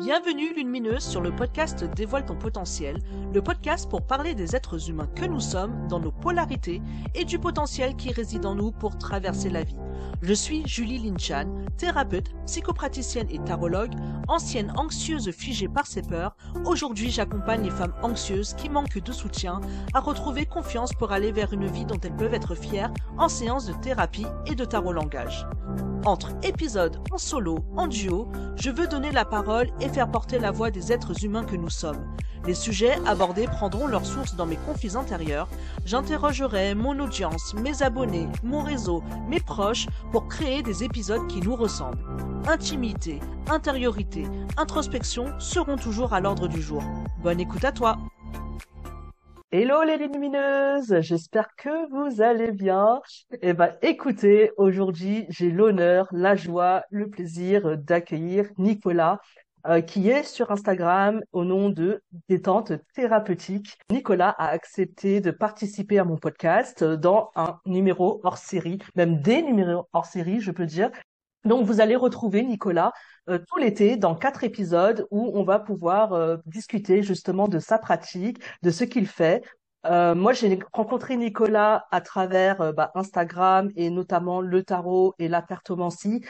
Bienvenue Lumineuse sur le podcast Dévoile ton potentiel, le podcast pour parler des êtres humains que nous sommes dans nos polarités et du potentiel qui réside en nous pour traverser la vie. Je suis Julie Linchan, thérapeute, psychopraticienne et tarologue, ancienne anxieuse figée par ses peurs. Aujourd'hui, j'accompagne les femmes anxieuses qui manquent de soutien à retrouver confiance pour aller vers une vie dont elles peuvent être fières en séance de thérapie et de tarot langage. Entre épisodes en solo, en duo, je veux donner la parole et faire porter la voix des êtres humains que nous sommes. Les sujets abordés prendront leur source dans mes conflits intérieurs. J'interrogerai mon audience, mes abonnés, mon réseau, mes proches pour créer des épisodes qui nous ressemblent. Intimité, intériorité, introspection seront toujours à l'ordre du jour. Bonne écoute à toi Hello les lumineuses, j'espère que vous allez bien. Eh ben, écoutez, aujourd'hui, j'ai l'honneur, la joie, le plaisir d'accueillir Nicolas, euh, qui est sur Instagram au nom de Détente Thérapeutique. Nicolas a accepté de participer à mon podcast dans un numéro hors série, même des numéros hors série, je peux dire. Donc, vous allez retrouver Nicolas euh, tout l'été dans quatre épisodes où on va pouvoir euh, discuter justement de sa pratique, de ce qu'il fait, euh, moi, j'ai rencontré Nicolas à travers euh, bah, Instagram et notamment le tarot et la cartomancie.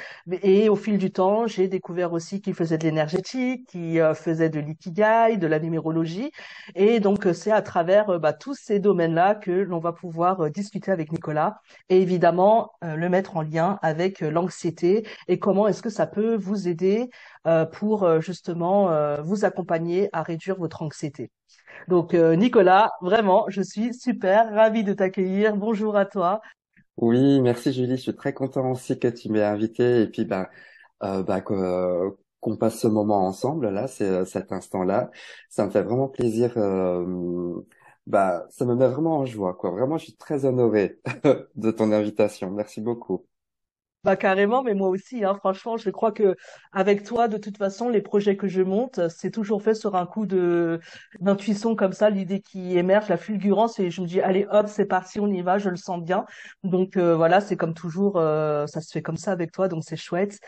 Et au fil du temps, j'ai découvert aussi qu'il faisait de l'énergétique, qu'il euh, faisait de l'ikigai, de la numérologie. Et donc, c'est à travers bah, tous ces domaines-là que l'on va pouvoir discuter avec Nicolas et évidemment le mettre en lien avec l'anxiété et comment est-ce que ça peut vous aider pour justement vous accompagner à réduire votre anxiété. Donc euh, Nicolas, vraiment, je suis super ravi de t'accueillir. Bonjour à toi. Oui, merci Julie. Je suis très content aussi que tu m'aies invité et puis bah, euh, bah qu'on passe ce moment ensemble là, c'est euh, cet instant-là. Ça me fait vraiment plaisir. bah, ça me met vraiment en joie, quoi. Vraiment, je suis très honoré de ton invitation. Merci beaucoup. Bah carrément, mais moi aussi, hein, franchement, je crois que avec toi, de toute façon, les projets que je monte, c'est toujours fait sur un coup de d'intuition comme ça, l'idée qui émerge, la fulgurance, et je me dis, allez, hop, c'est parti, on y va, je le sens bien. Donc euh, voilà, c'est comme toujours, euh, ça se fait comme ça avec toi, donc c'est chouette.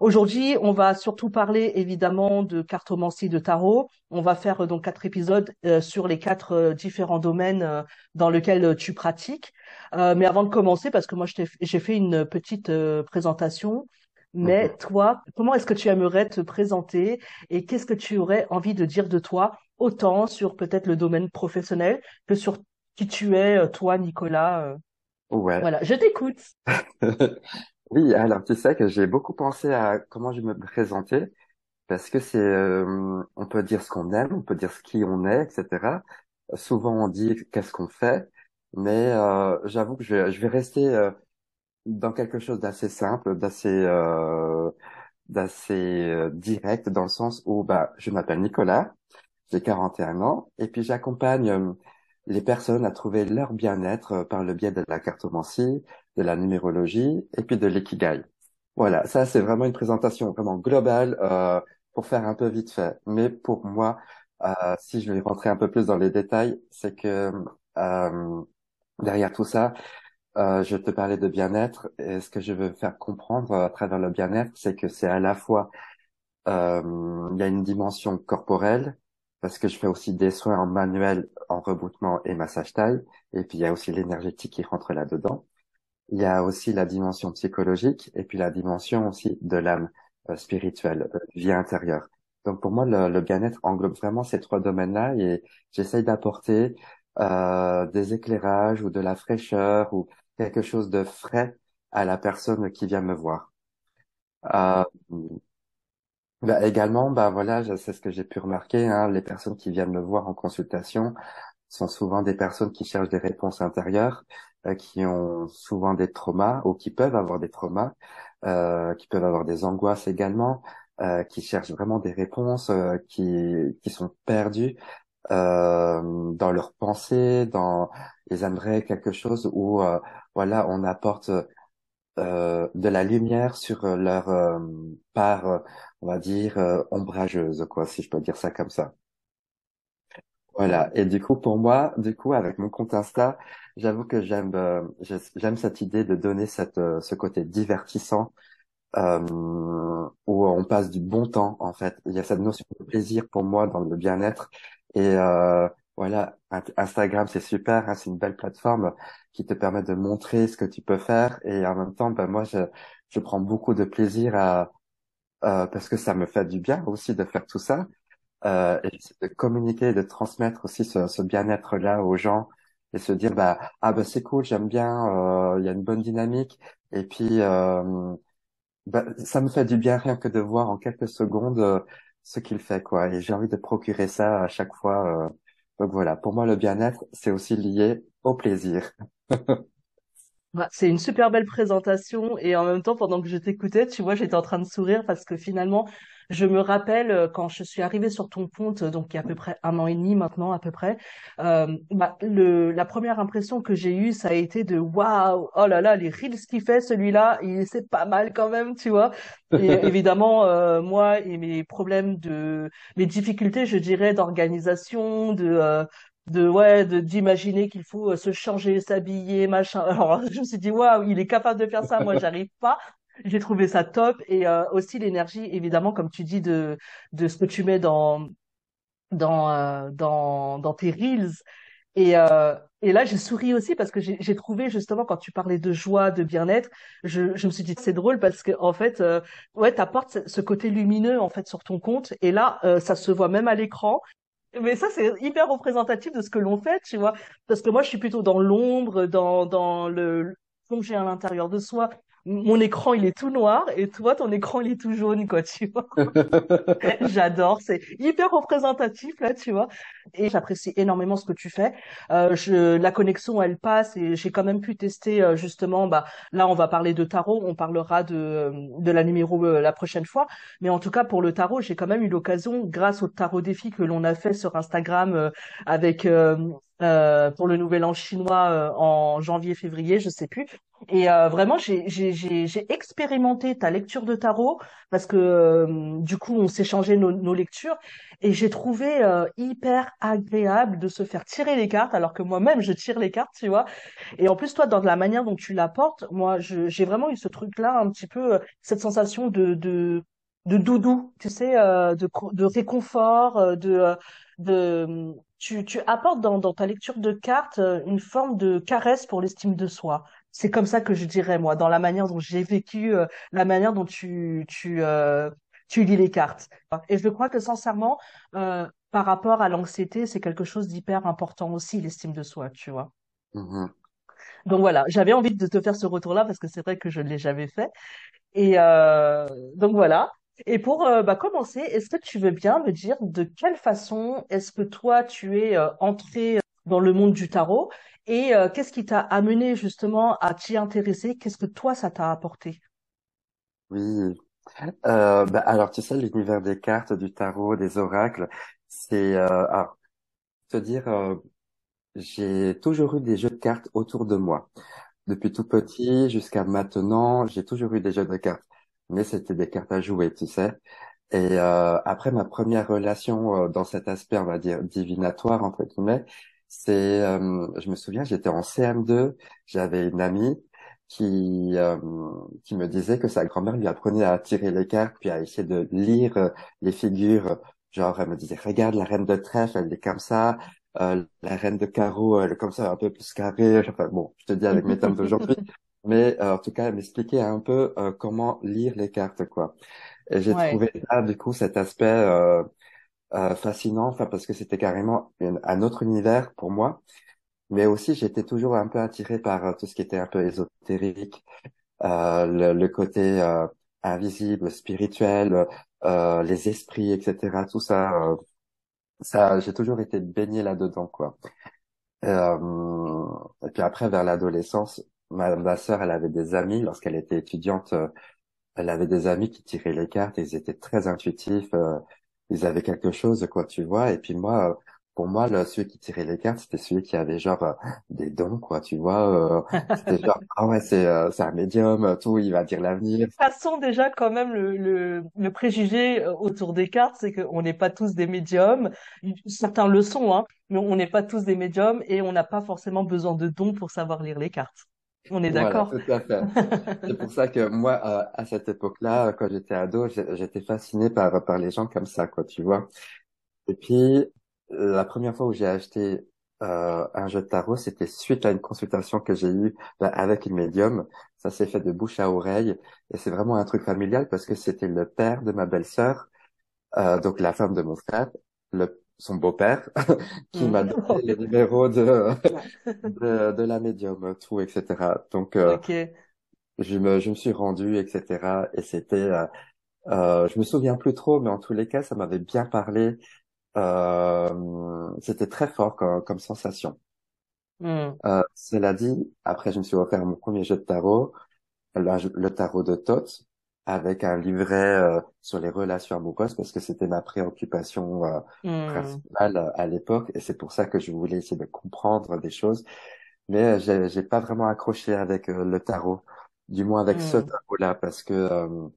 Aujourd'hui, on va surtout parler évidemment de cartomancie de tarot. On va faire donc quatre épisodes euh, sur les quatre différents domaines dans lesquels tu pratiques. Euh, mais avant de commencer, parce que moi j'ai fait une petite euh, présentation, mais mhm. toi, comment est-ce que tu aimerais te présenter et qu'est-ce que tu aurais envie de dire de toi, autant sur peut-être le domaine professionnel que sur qui tu es, euh, toi, Nicolas Ouais. Voilà, je t'écoute. oui, alors tu sais que j'ai beaucoup pensé à comment je me présenter parce que c'est, on peut dire ce qu'on aime, on peut dire ce qui on est, etc. Souvent on dit qu'est-ce qu'on fait, mais euh, j'avoue que je, je, vais rester euh, dans quelque chose d'assez simple, d'assez euh, d'assez euh, direct dans le sens où bah je m'appelle Nicolas, j'ai 41 ans et puis j'accompagne euh, les personnes à trouver leur bien-être par le biais de la cartomancie, de la numérologie et puis de l'ikigai. Voilà, ça c'est vraiment une présentation vraiment globale pour faire un peu vite fait. Mais pour moi, si je vais rentrer un peu plus dans les détails, c'est que derrière tout ça, euh, je te parlais de bien-être et ce que je veux faire comprendre à travers le bien-être, c'est que c'est à la fois euh, il y a une dimension corporelle parce que je fais aussi des soins en manuel, en reboutement et massage taille, et puis il y a aussi l'énergétique qui rentre là-dedans. Il y a aussi la dimension psychologique et puis la dimension aussi de l'âme euh, spirituelle, euh, vie intérieure. Donc pour moi, le, le bien-être englobe vraiment ces trois domaines-là et j'essaye d'apporter euh, des éclairages ou de la fraîcheur ou quelque chose de frais à la personne qui vient me voir. Euh, bah, également, bah voilà, c'est ce que j'ai pu remarquer. Hein, les personnes qui viennent me voir en consultation sont souvent des personnes qui cherchent des réponses intérieures, euh, qui ont souvent des traumas ou qui peuvent avoir des traumas, euh, qui peuvent avoir des angoisses également, euh, qui cherchent vraiment des réponses, qui sont perdus euh, dans leurs pensées, dans ils aimeraient quelque chose où euh, voilà on apporte euh, de la lumière sur leur euh, part, on va dire ombrageuse quoi, si je peux dire ça comme ça. Voilà. Et du coup, pour moi, du coup, avec mon compte Insta, j'avoue que j'aime, j'aime cette idée de donner cette, ce côté divertissant euh, où on passe du bon temps en fait. Il y a cette notion de plaisir pour moi dans le bien-être et euh, voilà, Instagram c'est super, hein, c'est une belle plateforme qui te permet de montrer ce que tu peux faire. Et en même temps, ben moi je, je prends beaucoup de plaisir à euh, parce que ça me fait du bien aussi de faire tout ça euh, et de communiquer, de transmettre aussi ce, ce bien-être là aux gens et se dire bah ah bah c'est cool, j'aime bien, euh, il y a une bonne dynamique. Et puis euh, bah, ça me fait du bien rien que de voir en quelques secondes ce qu'il fait quoi et j'ai envie de procurer ça à chaque fois. Euh. donc voilà, pour moi le bien-être c'est aussi lié au plaisir. Bah, c'est une super belle présentation et en même temps, pendant que je t'écoutais, tu vois, j'étais en train de sourire parce que finalement, je me rappelle euh, quand je suis arrivée sur ton compte, donc il y a à peu près un an et demi maintenant à peu près, euh, bah, le, la première impression que j'ai eue, ça a été de waouh, oh là là, les reels qu'il fait celui-là, il c'est pas mal quand même, tu vois. Et évidemment, euh, moi et mes problèmes de, mes difficultés, je dirais, d'organisation, de euh, de ouais de d'imaginer qu'il faut euh, se changer s'habiller machin. Alors je me suis dit waouh il est capable de faire ça. Moi j'arrive pas j'ai trouvé ça top et euh, aussi l'énergie évidemment comme tu dis de de ce que tu mets dans dans euh, dans dans tes reels et euh, et là j'ai souri aussi parce que j'ai trouvé justement quand tu parlais de joie de bien-être je je me suis dit c'est drôle parce que en fait euh, ouais t'apportes ce, côté lumineux en fait sur ton compte et là ça se voit même à l'écran mais ça, c'est hyper représentatif de ce que l'on fait, tu vois. Parce que moi, je suis plutôt dans l'ombre, dans, dans le plonger à l'intérieur de soi mon écran il est tout noir et toi ton écran il est tout jaune quoi tu vois. J'adore c'est hyper représentatif là tu vois. Et j'apprécie énormément ce que tu fais. Euh, je la connexion elle passe et j'ai quand même pu tester euh, justement bah là on va parler de tarot on parlera de de la numéro euh, la prochaine fois. Mais en tout cas pour le tarot j'ai quand même eu l'occasion grâce au tarot défi que l'on a fait sur Instagram euh, avec euh, pour le nouvel an chinois euh, en janvier-février, je sais plus. Et euh, vraiment, j'ai expérimenté ta lecture de tarot parce que du coup, on s'échangeait nos, nos lectures et j'ai trouvé hyper agréable de se faire tirer les cartes alors que moi-même je tire les cartes, tu vois. Et en plus, toi, dans la manière dont tu l'apportes, moi, j'ai vraiment eu ce truc-là, un petit peu cette sensation de, de de doudou, tu sais, de, de réconfort, de de tu, tu apportes dans, dans ta lecture de cartes euh, une forme de caresse pour l'estime de soi. C'est comme ça que je dirais moi, dans la manière dont j'ai vécu, euh, la manière dont tu tu euh, tu lis les cartes. Et je crois que sincèrement, euh, par rapport à l'anxiété, c'est quelque chose d'hyper important aussi, l'estime de soi, tu vois. Mhm. Donc voilà, j'avais envie de te faire ce retour-là parce que c'est vrai que je ne l'ai jamais fait. Et euh, donc voilà. Et pour euh, bah, commencer, est-ce que tu veux bien me dire de quelle façon est-ce que toi tu es euh, entré dans le monde du tarot et euh, qu'est-ce qui t'a amené justement à t'y intéresser? Qu'est-ce que toi ça t'a apporté? Oui. Euh, bah, alors tu sais l'univers des cartes, du tarot, des oracles, c'est euh, alors, te dire j'ai toujours eu des jeux de cartes autour de moi. Depuis tout petit jusqu'à maintenant, j'ai toujours eu des jeux de cartes mais c'était des cartes à jouer, tu sais. Et euh, après ma première relation euh, dans cet aspect, on va dire divinatoire entre guillemets, c'est, euh, je me souviens, j'étais en CM2, j'avais une amie qui euh, qui me disait que sa grand-mère lui apprenait à tirer les cartes puis à essayer de lire euh, les figures. Genre, elle me disait, regarde la reine de trèfle, elle est comme ça. la reine de carreau, elle est comme ça, un peu plus carrée. Enfin bon, je te dis avec mes termes d'aujourd'hui. mais euh, en tout cas, elle m'expliquait un peu euh, comment lire les cartes, quoi. Et j'ai trouvé là, du coup, cet aspect euh, euh fascinant, enfin parce que c'était carrément un autre univers pour moi. Mais aussi, j'étais toujours un peu attiré par tout ce qui était un peu ésotérique, le, le, côté invisible, spirituel, les esprits, etc. Tout ça, ça, j'ai toujours été baigné là-dedans, quoi. et puis après, vers l'adolescence, ma, ma sœur, elle avait des amis lorsqu'elle était étudiante. Euh, elle avait des amis qui tiraient les cartes. Et ils étaient très intuitifs. Euh, ils avaient quelque chose, quoi, tu vois. Et puis moi, euh, pour moi, le, celui qui tirait les cartes, c'était celui qui avait genre des dons, quoi, tu vois. c'était genre ah ouais, c'est c'est un médium, tout, il va dire l'avenir. De toute façon, déjà, quand même, le, le, le préjugé autour des cartes, c'est qu'on n'est pas tous des médiums. Certains le sont, hein, mais on n'est pas tous des médiums et on n'a pas forcément besoin de dons pour savoir lire les cartes. On est d'accord. tout à fait. C'est pour ça que moi, à, à cette époque-là, quand j'étais ado, j'étais fasciné par, par les gens comme ça, quoi, tu vois. Et puis, la première fois où j'ai acheté euh, un jeu de tarot, c'était suite à une consultation que j'ai eue bah, avec une médium. Ça s'est fait de bouche à oreille. Et c'est vraiment un truc familial parce que c'était le père de ma belle-sœur, euh, donc la femme de mon frère, le, son beau-père, qui m'a Mm. donné les numéros de, de, de la médium, tout, etc. Donc, euh, je me, je me suis rendu, etc. Et c'était, euh, euh, je me souviens plus trop, mais en tous les cas, ça m'avait bien parlé. Euh, c'était très fort comme, comme sensation. Mm. Euh, cela dit, après, je me suis offert mon premier jeu de tarot, le, le tarot de Thoth, avec un livret euh, sur les relations amoureuses, parce que c'était ma préoccupation euh, Mm. principale euh, à l'époque, et c'est pour ça que je voulais essayer de comprendre des choses. Mais euh, j'ai, j'ai pas vraiment accroché avec euh, le tarot, du moins avec ce Mm. tarot-là, parce que euh,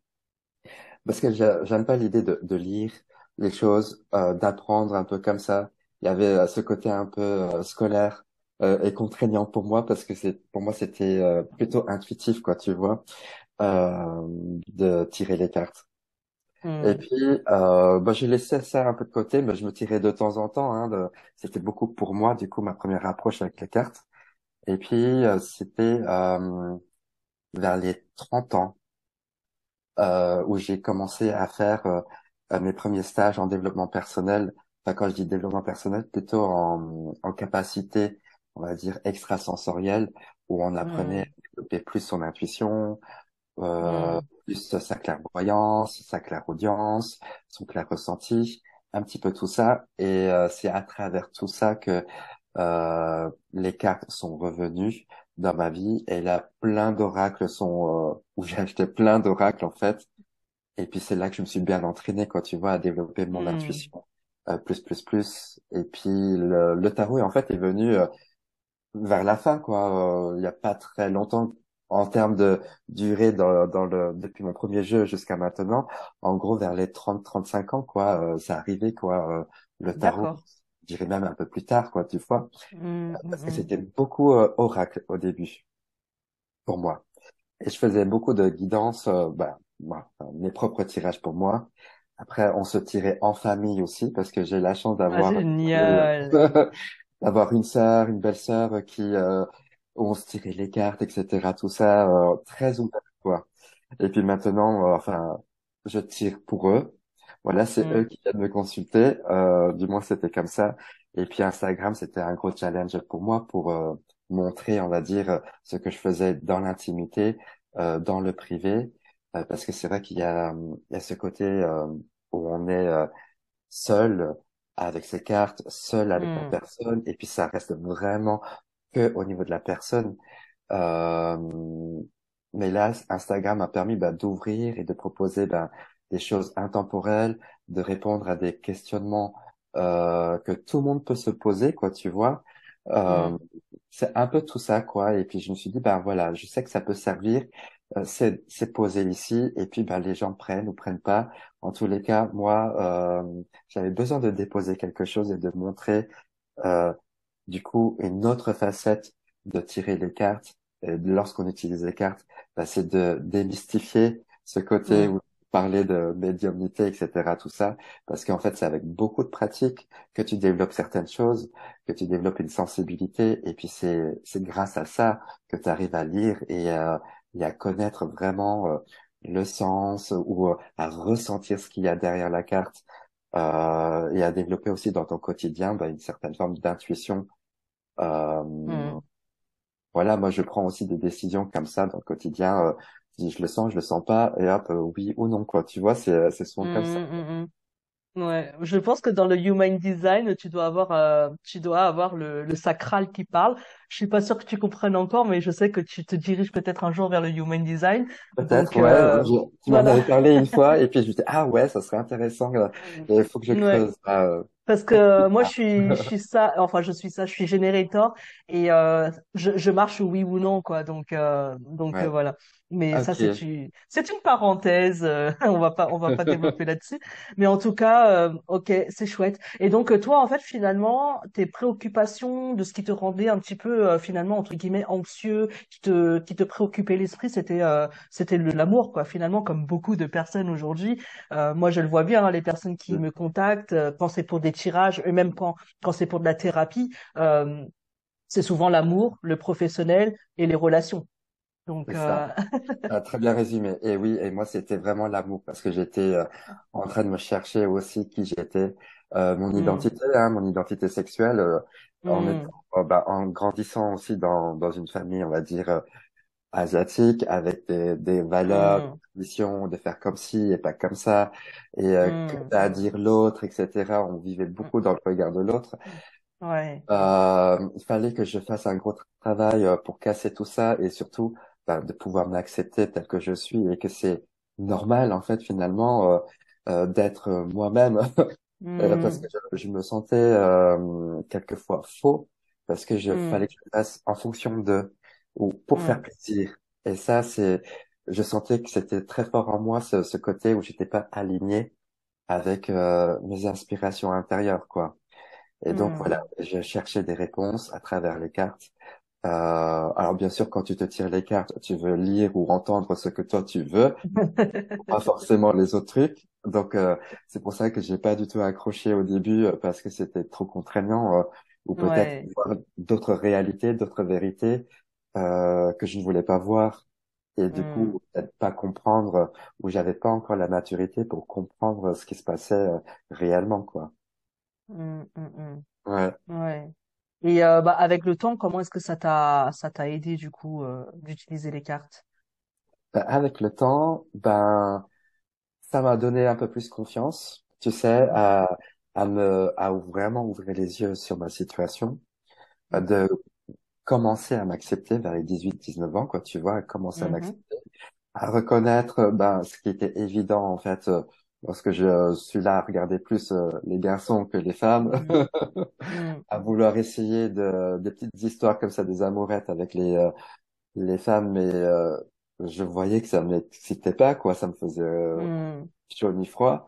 parce que j'ai- j'aime pas l'idée de, de lire les choses, euh, d'apprendre un peu comme ça. Il y avait ce côté un peu euh, scolaire euh, et contraignant pour moi parce que c'est pour moi c'était euh, plutôt intuitif quoi, tu vois, de tirer les cartes. Et Mm. puis euh, bah, j'ai laissé ça un peu de côté, mais je me tirais de temps en temps. Hein, de... C'était beaucoup pour moi du coup ma première approche avec les cartes. Et puis euh, c'était euh, vers les 30 ans euh, où j'ai commencé à faire euh, euh, mes premiers stages en développement personnel. Enfin, quand je dis développement personnel, plutôt en, en capacité, on va dire, extrasensorielle, où on apprenait à développer plus son intuition, euh, Mm. plus sa clairvoyance, sa clairaudience, son clair ressenti, un petit peu tout ça. Et euh, c'est à travers tout ça que euh, les cartes sont revenues dans ma vie et là plein d'oracles sont euh, où j'ai acheté plein d'oracles en fait et puis c'est là que je me suis bien entraîné quand tu vois à développer mon Mm. intuition euh, plus plus plus et puis le, le tarot en fait est venu euh, vers la fin quoi Euh, il y a pas très longtemps en termes de durée dans, dans le depuis mon premier jeu jusqu'à maintenant en gros vers les 30 35 ans quoi euh, c'est arrivé quoi euh, le tarot je dirais même un peu plus tard quoi tu vois parce que Mm. c'était beaucoup euh, oracle au début pour moi. Et je faisais beaucoup de guidance, euh, bah, mes propres tirages pour moi. Après, on se tirait en famille aussi parce que j'ai la chance Ah, d'avoir génial. d'avoir une sœur, une belle-sœur qui euh, où on se tirait les cartes, etc. Tout ça euh, très ouvert, quoi. Et puis maintenant, euh, enfin, je tire pour eux. Voilà, c'est eux Mm. qui viennent me consulter. Euh, du moins, c'était comme ça. Et puis Instagram, c'était un gros challenge pour moi pour euh, montrer, on va dire, ce que je faisais dans l'intimité, euh, dans le privé, Euh, parce que c'est vrai qu'il y a, il y a ce côté euh, où on est euh, seul avec ses cartes, seul avec la Mm. personne, et puis ça reste vraiment que au niveau de la personne. Euh, mais là, Instagram a permis bah, d'ouvrir et de proposer bah, des choses intemporelles, de répondre à des questionnements euh, que tout le monde peut se poser, quoi, tu vois. Euh, c'est un peu tout ça, quoi. Et puis je me suis dit, ben voilà, je sais que ça peut servir. Euh, c'est c'est posé ici, et puis ben les gens prennent ou prennent pas. En tous les cas, moi, euh, j'avais besoin de déposer quelque chose et de montrer euh, du coup une autre facette de tirer les cartes. Et lorsqu'on utilise les cartes, ben, c'est de démystifier ce côté où parler de médiumnité, etc. Tout ça, parce qu'en fait, c'est avec beaucoup de pratique que tu développes certaines choses, que tu développes une sensibilité, et puis c'est c'est grâce à ça que tu arrives à lire et, euh, et à connaître vraiment euh, le sens ou euh, à ressentir ce qu'il y a derrière la carte euh, et à développer aussi dans ton quotidien ben, une certaine forme d'intuition. Euh, Mm. voilà, moi je prends aussi des décisions comme ça dans le quotidien. Euh, je le sens, je le sens pas, et hop, euh, oui ou non quoi. Tu vois, c'est c'est souvent comme ça. Mm, mm, mm. Ouais, je pense que dans le human design, tu dois avoir, euh, tu dois avoir le, le sacral qui parle. Je suis pas sûre que tu comprennes encore, mais je sais que tu te diriges peut-être un jour vers le human design. Peut-être, ouais. euh, je- tu m'en avais parlé une fois, et puis je me dis ah ouais, ça serait intéressant. Il faut que je Ouais. creuse. euh. Parce que moi, je suis, je suis ça, enfin, je suis ça, je suis générateur et euh, je, je marche oui ou non, quoi. Donc, euh, donc euh, voilà. Mais ça, c'est une, c'est une parenthèse. euh, on va pas, on va pas développer là-dessus. Mais en tout cas, euh, ok, c'est chouette. Et donc, euh, toi, en fait, finalement, tes préoccupations de ce qui te rendait un petit peu, euh, finalement, entre guillemets, anxieux, qui te, qui te préoccupait l'esprit, c'était, euh, c'était l'amour, quoi. Finalement, comme beaucoup de personnes aujourd'hui. Euh, moi, je le vois bien, hein, les personnes qui me contactent, euh, quand c'est pour des tirages, et même quand, quand c'est pour de la thérapie, euh, c'est souvent l'amour, le professionnel et les relations. Donc, euh, ça. Ah, très bien résumé. Et oui, et moi, c'était vraiment l'amour parce que j'étais euh, en train de me chercher aussi qui j'étais, euh, mon hmm, identité, hein, mon identité sexuelle, en étant, euh, bah, en grandissant aussi dans, dans une famille, on va dire, asiatique, avec des, des valeurs, des hmm, traditions, de faire comme ci et pas comme ça, et euh, que t'as à dire l'autre, etc. On vivait hmm, beaucoup dans le regard de l'autre. ouais, Euh, il fallait que je fasse un gros travail euh, pour casser tout ça et surtout ben, de pouvoir m'accepter tel que je suis et que c'est normal en fait finalement euh, euh, d'être euh, moi-même. Euh, parce que je, je me sentais euh, quelquefois faux parce que je hmm, fallait que je fasse en fonction de ou pour faire plaisir et ça c'est je sentais que c'était très fort en moi ce, ce côté où j'étais pas aligné avec euh, mes inspirations intérieures quoi et donc voilà, hmm. je cherchais des réponses à travers les cartes. Euh, alors bien sûr, quand tu te tires les cartes, tu veux lire ou entendre ce que toi tu veux, pas forcément les autres trucs. Donc euh, c'est pour ça que j'ai pas du tout accroché au début euh, parce que c'était trop contraignant euh, ou peut-être Ouais, d'autres réalités, d'autres vérités euh, que je ne voulais pas voir et du hmm, coup peut-être pas comprendre ou j'avais pas encore la maturité pour comprendre ce qui se passait euh, réellement quoi. hmm, hmm, hmm. Ouais. ouais. Et euh, bah, avec le temps, comment est-ce que ça t'a, ça t'a aidé du coup euh, d'utiliser les cartes? Ben, Avec le temps, ben ça m'a donné un peu plus confiance, tu sais, à à me à vraiment ouvrir les yeux sur ma situation, de commencer à m'accepter vers les 18-19 ans, quoi, tu vois, à commencer à Mhm, m'accepter, à reconnaître ben ce qui était évident en fait euh, lorsque je suis là à regarder plus euh, les garçons que les femmes, mhm, mhm, à vouloir essayer de des petites histoires comme ça, des amourettes avec les euh, les femmes, mais euh, je voyais que ça m'excitait pas, quoi, ça me faisait euh, mhm, chaud ni froid,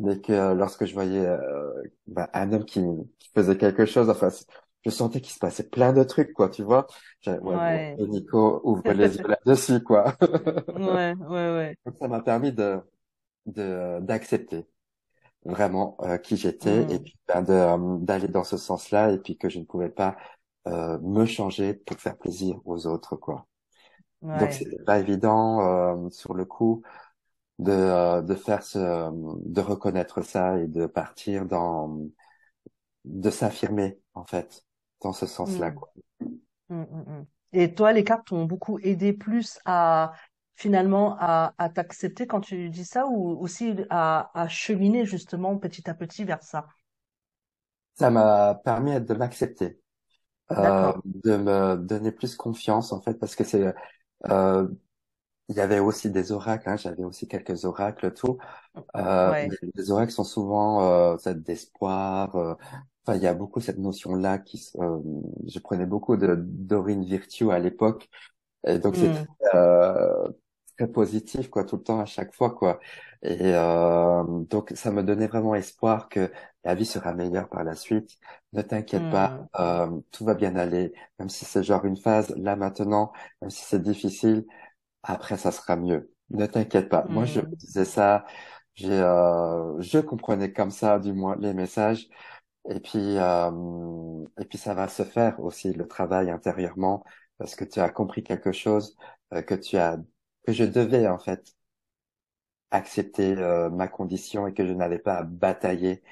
mais que euh, lorsque je voyais euh, bah, un homme qui, qui faisait quelque chose, enfin, je sentais qu'il se passait plein de trucs, quoi, tu vois. Ouais, bon, et Nico ouvre les yeux là-dessus, quoi. Ouais, ouais, ouais. Donc ça m'a permis de de d'accepter vraiment euh, qui j'étais et Hmm, puis ben, de euh, d'aller dans ce sens-là et puis que je ne pouvais pas euh, me changer pour faire plaisir aux autres, quoi. Donc ouais. c'était pas évident euh, sur le coup de euh, de faire ce de reconnaître ça et de partir dans de s'affirmer en fait dans ce sens-là hmm, hmm, hmm. Et toi, les cartes t'ont beaucoup aidé plus à finalement à, à t'accepter quand tu dis ça ou aussi à, à cheminer justement petit à petit vers ça? Ça m'a permis de m'accepter, euh, de me donner plus confiance en fait parce que c'est euh, il y avait aussi des oracles, hein, j'avais aussi quelques oracles tout, euh, Ouais. les oracles sont souvent euh, d'espoir. Enfin, il y a beaucoup cette notion-là qui, euh, je prenais beaucoup de Dorine Virtue à l'époque, et donc c'est Hmm, euh, très positif quoi tout le temps à chaque fois quoi. Et euh, donc ça me donnait vraiment espoir que la vie sera meilleure par la suite. Ne t'inquiète pas hmm, euh, tout va bien aller. Même si c'est genre une phase là maintenant même si c'est difficile après ça sera mieux. Ne t'inquiète pas. Moi je me hmm, disais ça j'ai euh, je comprenais comme ça du moins les messages et puis euh, et puis ça va se faire aussi le travail intérieurement parce que tu as compris quelque chose euh, que tu as que je devais en fait accepter euh, ma condition et que je n'avais pas batailler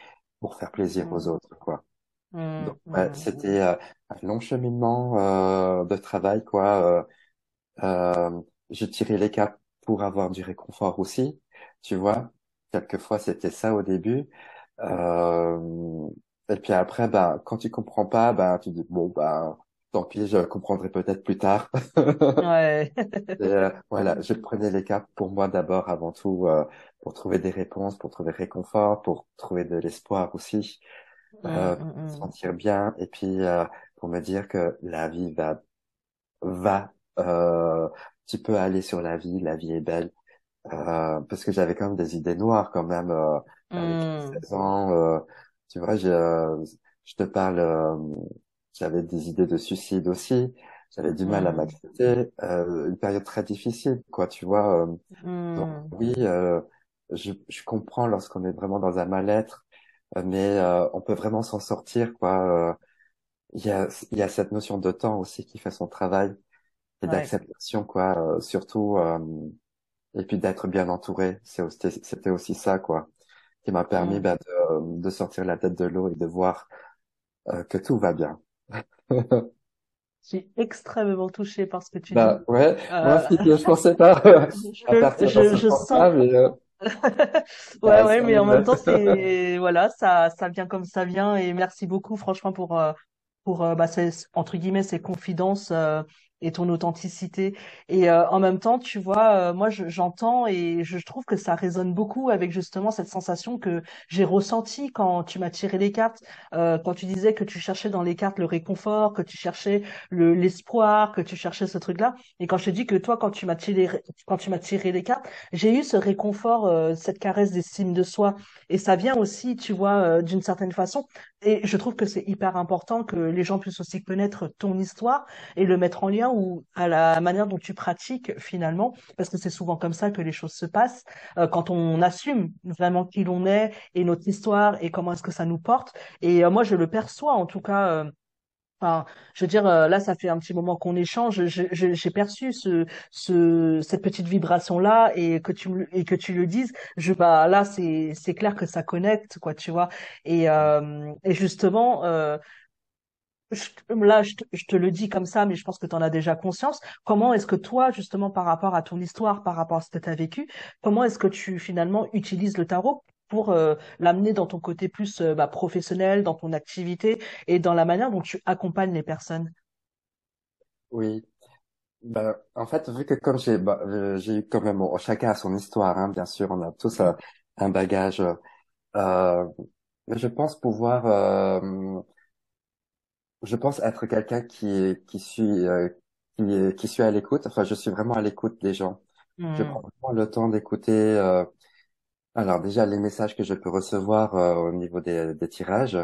pour faire plaisir aux hmm, autres quoi. hmm, Donc ouais, hmm, c'était euh, un long cheminement euh, de travail quoi. Euh, euh, j'ai tiré les caps pour avoir du réconfort aussi, tu vois. Quelquefois c'était ça au début. Euh, et puis après, ben, quand tu comprends pas, ben, tu dis, bon, ben, tant pis, je comprendrai peut-être plus tard. Ouais. Et, euh, voilà, je prenais les cas pour moi d'abord, avant tout, euh, pour trouver des réponses, pour trouver réconfort, pour trouver de l'espoir aussi. euh, Mm, pour me mm, sentir bien et puis euh, pour me dire que la vie va va euh, tu peux aller sur la vie, la vie est belle. Euh, parce que j'avais quand même des idées noires quand même euh, avec mm. 16 ans. Tu vois, je, je te parle, euh, j'avais des idées de suicide aussi. J'avais du mal à mm, m'accepter. Euh, une période très difficile, quoi. Tu vois. euh, donc mm. oui, euh, je, je comprends lorsqu'on est vraiment dans un mal-être, euh, mais euh, on peut vraiment s'en sortir, quoi. Euh, Il y a, il y a cette notion de temps aussi qui fait son travail et Ouais. d'acceptation, quoi. euh, surtout. euh, et puis d'être bien entouré, c'était aussi ça, quoi, qui m'a permis bah, de, de sortir la tête de l'eau et de voir euh, que tout va bien. Je suis extrêmement touchée par ce que tu dis. Bah ouais, moi Euh, aussi je pensais pas à je, partir dans je, ce je sens. sens-là, mais euh, Ouais, ça mais en même temps, arrive. c'est, voilà, ça, ça vient comme ça vient. Et merci beaucoup, franchement, pour, euh, pour, euh, bah, ces, entre guillemets, ces confidences, euh, et ton authenticité. Et euh, en même temps, tu vois, euh, moi, je- j'entends et je trouve que ça résonne beaucoup avec justement cette sensation que j'ai ressentie quand tu m'as tiré les cartes, euh, quand tu disais que tu cherchais dans les cartes le réconfort, que tu cherchais le, l'espoir, que tu cherchais ce truc-là. Et quand je te dis que toi, quand tu m'as tiré, quand tu m'as tiré les cartes, j'ai eu ce réconfort, euh, cette caresse d'estime de soi. Et ça vient aussi, tu vois, euh, d'une certaine façon. Et je trouve que c'est hyper important que les gens puissent aussi connaître ton histoire et le mettre en lien ou à la manière dont tu pratiques finalement, parce que c'est souvent comme ça que les choses se passent, euh, quand on assume vraiment qui l'on est et notre histoire et comment est-ce que ça nous porte. Et euh, moi, je le perçois en tout cas. Je veux dire, euh, là, ça fait un petit moment qu'on échange. J'ai perçu ce, ce, cette petite vibration-là et que tu et que tu le dises. Je, bah, là, c'est, c'est clair que ça connecte, quoi, tu vois. Et, euh, et justement, euh, là, je te, je te le dis comme ça, mais je pense que tu en as déjà conscience. Comment est-ce que toi, justement, par rapport à ton histoire, par rapport à ce que tu as vécu, comment est-ce que tu finalement utilises le tarot? Pour euh, l'amener dans ton côté plus euh, bah, professionnel, dans ton activité et dans la manière dont tu accompagnes les personnes? Oui, ben, en fait, vu que comme j'ai bah, euh, j'ai eu quand même, bon, chacun a son histoire, hein, bien sûr, on a tous euh, un bagage. Euh, je pense pouvoir, euh, je pense être quelqu'un qui qui suis euh, qui qui suis à l'écoute. Enfin, je suis vraiment à l'écoute des gens. Je Hmm, prends vraiment le temps d'écouter. Alors déjà les messages que je peux recevoir euh, au niveau des, des tirages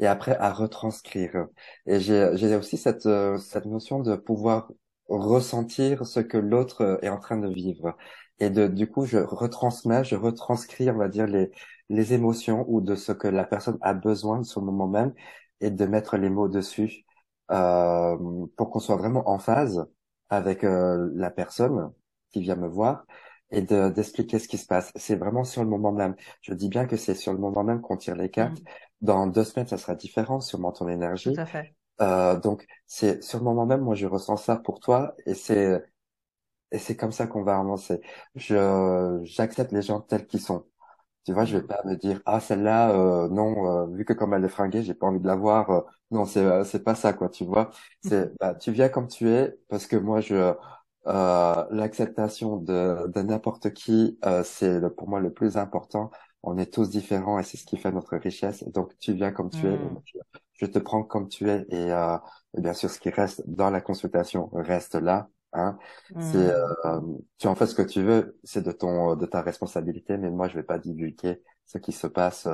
et après à retranscrire. Et j'ai j'ai aussi cette euh, cette notion de pouvoir ressentir ce que l'autre euh, est en train de vivre et de du coup je retransmets, je retranscris on va dire les les émotions ou de ce que la personne a besoin de ce moment même et de mettre les mots dessus euh, pour qu'on soit vraiment en phase avec euh, la personne qui vient me voir et de d'expliquer ce qui se passe. C'est vraiment sur le moment même. Je dis bien que c'est sur le moment même qu'on tire les cartes. hmm, Dans deux semaines, ça sera différent, sûrement ton tout énergie. à fait. Euh, donc, c'est sur le moment même, moi, je ressens ça pour toi et c'est et c'est comme ça qu'on va avancer. Je j'accepte les gens tels qu'ils sont. Tu vois, je vais Hmm, pas me dire ah celle-là euh, non euh, vu que comme elle est fringuée, j'ai pas envie de la voir. euh, non, c'est euh, c'est pas ça quoi, tu vois. C'est bah tu viens comme tu es parce que moi je euh, l'acceptation de de n'importe qui euh, c'est pour moi le plus important. On est tous différents et c'est ce qui fait notre richesse. Donc tu viens comme tu es hmm, je, te prends comme tu es et, euh, et bien sûr ce qui reste dans la consultation reste là. Hein. C'est hmm. euh, tu en fais ce que tu veux, c'est de ton de ta responsabilité, mais moi je vais pas divulguer ce qui se passe.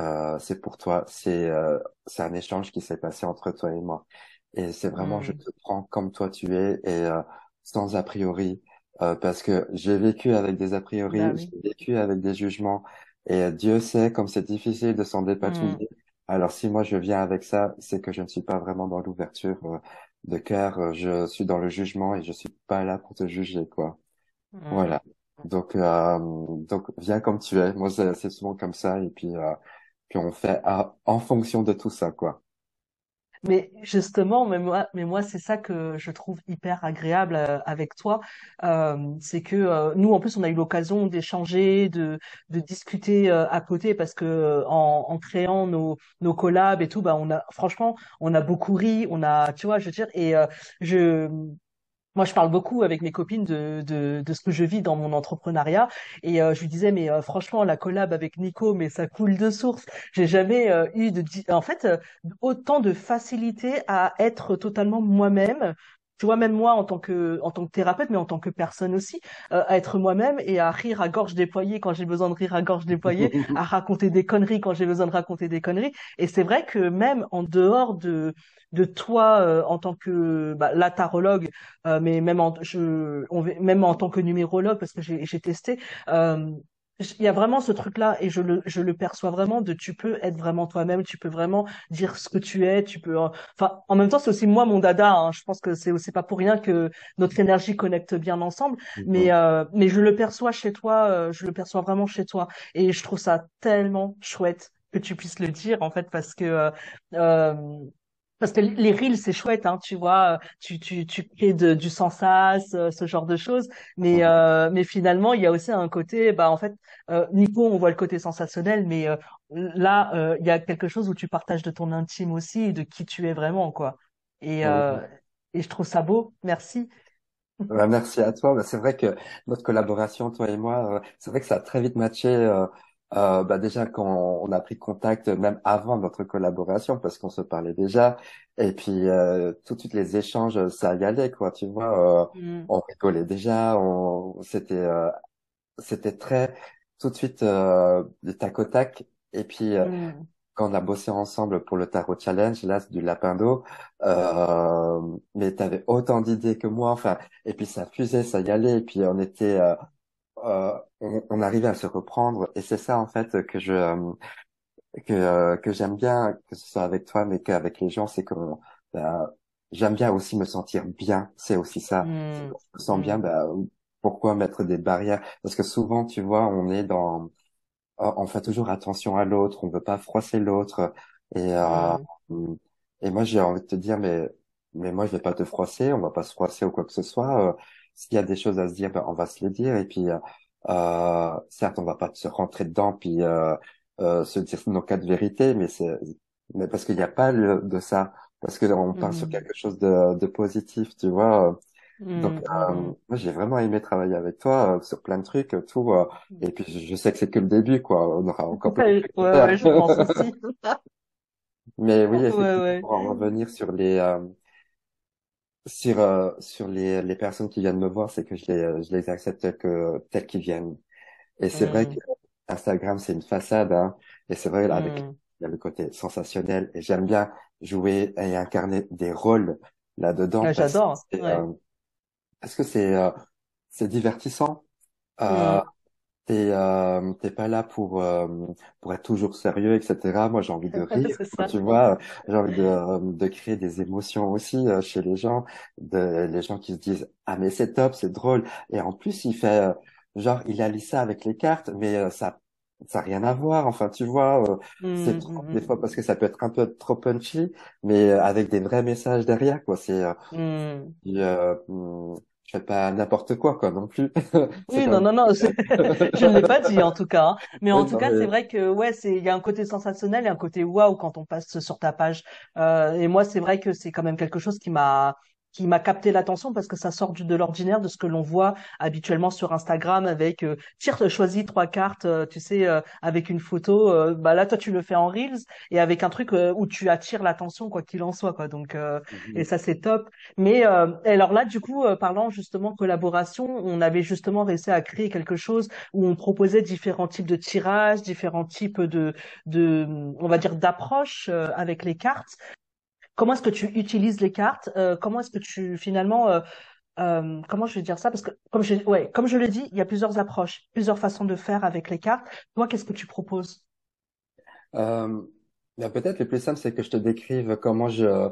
Euh, c'est pour toi, c'est euh, c'est un échange qui s'est passé entre toi et moi, et c'est vraiment je Hmm. te prends comme toi tu es et euh, sans a priori, euh, parce que j'ai vécu avec des a Bah priori, oui. j'ai vécu avec des jugements, et Dieu sait comme c'est difficile de s'en Hmm, dépatouiller. Alors si moi je viens avec ça, c'est que je ne suis pas vraiment dans l'ouverture euh, de cœur, euh, je suis dans le jugement et je suis pas là pour te juger, quoi. hmm. Voilà. Donc, euh, donc viens comme tu es. Moi, c'est c'est souvent comme ça et puis, euh, puis on fait à- en fonction de tout ça, quoi. Mais justement, mais moi, mais moi, c'est ça que je trouve hyper agréable euh, avec toi, Euh, c'est que euh, nous, en plus, on a eu l'occasion d'échanger, de, de discuter euh, à côté, parce que euh, en, en créant nos, nos collabs et tout, bah, on a, franchement, on a beaucoup ri, on a, tu vois, je veux dire, et euh, je Moi, je parle beaucoup avec mes copines de, de, ce que je vis dans mon entrepreneuriat et euh, je lui disais mais euh, franchement la collab avec Nico mais ça coule de source. J'ai jamais euh, eu de en fait autant de facilité à être totalement moi-même. Tu vois même moi en tant que en tant que thérapeute mais en tant que personne aussi euh, à être moi-même et à rire à gorge déployée quand j'ai besoin de rire à gorge déployée, à raconter des conneries quand j'ai besoin de raconter des conneries. Et c'est vrai que même en dehors de de toi euh, en tant que bah, tarologue euh, mais même en, je, on, même en tant que numérologue, parce que j'ai j'ai testé, euh, il y a vraiment ce truc-là et je le, je le perçois vraiment de tu peux être vraiment toi-même, tu peux vraiment dire ce que tu es, tu peux, euh, enfin, en même temps, c'est aussi moi mon dada, hein, je pense que c'est aussi pas pour rien que notre énergie connecte bien ensemble, mais, euh, mais je le perçois chez toi, euh, je le perçois vraiment chez toi. Et je trouve ça tellement chouette que tu puisses le dire en fait parce que euh, euh, parce que les reels, c'est chouette, hein, tu vois, tu, tu, tu crées de, du sans sas, euh, ce genre de choses, mais, euh, mais finalement, il y a aussi un côté, bah, en fait, euh, Nico, on voit le côté sensationnel, mais euh, là, euh, il y a quelque chose où tu partages de ton intime aussi et de qui tu es vraiment, quoi. Et, euh, et je trouve ça beau, merci. Bah, merci à toi. Bah, c'est vrai que notre collaboration, toi et moi, euh, c'est vrai que ça a très vite matché. Euh, euh, bah, déjà quand on a pris contact, même avant notre collaboration, parce qu'on se parlait déjà. Et puis euh, tout de suite les échanges, ça y allait quoi. Tu vois, euh, Mm, on rigolait déjà. On, c'était, euh, c'était très tout de suite euh, du tac au tac. Et puis euh, mm, quand on a bossé ensemble pour le Tarot Challenge, là, c'est du lapin d'eau, euh, mais t'avais autant d'idées que moi, enfin, et puis ça fusait, ça y allait, et puis on était, euh, on, on arrivait à se reprendre, et c'est ça en fait que je, euh, que euh, que j'aime bien, que ce soit avec toi, mais qu'avec les gens, c'est que bah, j'aime bien aussi me sentir bien, c'est aussi ça. Mm, quand je me sens bien, bah, pourquoi mettre des barrières? Parce que souvent, tu vois, on est dans on fait toujours attention à l'autre, on veut pas froisser l'autre. Et, euh, mm. et moi, j'ai envie de te dire, mais, mais moi, je vais pas te froisser, on va pas se froisser ou quoi que ce soit. S'il y a des choses à se dire, ben, on va se les dire. Et puis, euh, euh, certes, on va pas se rentrer dedans puis euh, euh, se dire nos quatre vérités, mais c'est, mais parce qu'il n'y a pas le, de ça, parce que on part sur Mm, quelque chose de, de positif, tu vois. Donc, mm, euh, mm, moi, j'ai vraiment aimé travailler avec toi euh, sur plein de trucs, tout. euh, et puis, je sais que c'est que le début, quoi. On aura encore plein de Ouais, trucs ouais, je pense aussi. Mais oui, Ouais, ouais. pour en revenir sur les euh, sur euh, sur les les personnes qui viennent me voir, c'est que je les je les accepte que telles qu'ils viennent. Et c'est vrai que Mm, Instagram, c'est une façade, hein. Et c'est vrai, là, avec mm. il y a le côté sensationnel. Et j'aime bien jouer et incarner des rôles là-dedans Ah, parce que j'adore, ouais. euh, parce que c'est euh, c'est divertissant. Euh, Mm. T'es euh, t'es pas là pour euh, pour être toujours sérieux, etc. Moi, j'ai envie de rire, tu vois. J'ai envie de euh, de créer des émotions aussi euh, chez les gens, de les gens qui se disent ah mais c'est top, c'est drôle. Et en plus, il fait euh, genre il allie ça avec les cartes, mais euh, ça ça a rien à voir. Enfin, tu vois, euh, c'est trop des mm, fois parce que ça peut être un peu trop punchy, mais euh, avec des vrais messages derrière, quoi. C'est euh, mm. Je fais pas n'importe quoi, quoi, non plus. Oui, non, non, non, je ne l'ai pas dit en tout cas. hein. Mais Oui, en tout non, cas, c'est vrai que ouais, c'est il y a un côté sensationnel et un côté waouh quand on passe sur ta page. Euh, et moi, c'est vrai que c'est quand même quelque chose qui m'a qui m'a capté l'attention parce que ça sort de l'ordinaire de ce que l'on voit habituellement sur Instagram avec euh, tire choisis trois cartes, euh, tu sais, euh, avec une photo. euh, bah là, toi, tu le fais en Reels et avec un truc euh, où tu attires l'attention quoi qu'il en soit quoi. Donc euh, et ça c'est top. Mais euh, alors là, du coup, euh, parlant justement collaboration, on avait justement réussi à créer quelque chose où on proposait différents types de tirages, différents types de, de on va dire, d'approches euh, avec les cartes. Comment est-ce que tu utilises les cartes? Euh, comment est-ce que tu finalement, euh, euh, comment je vais dire ça? Parce que comme je, ouais, comme je l'ai dit, il y a plusieurs approches, plusieurs façons de faire avec les cartes. Toi, qu'est-ce que tu proposes? Euh, ben, peut-être le plus simple, c'est que je te décrive comment je,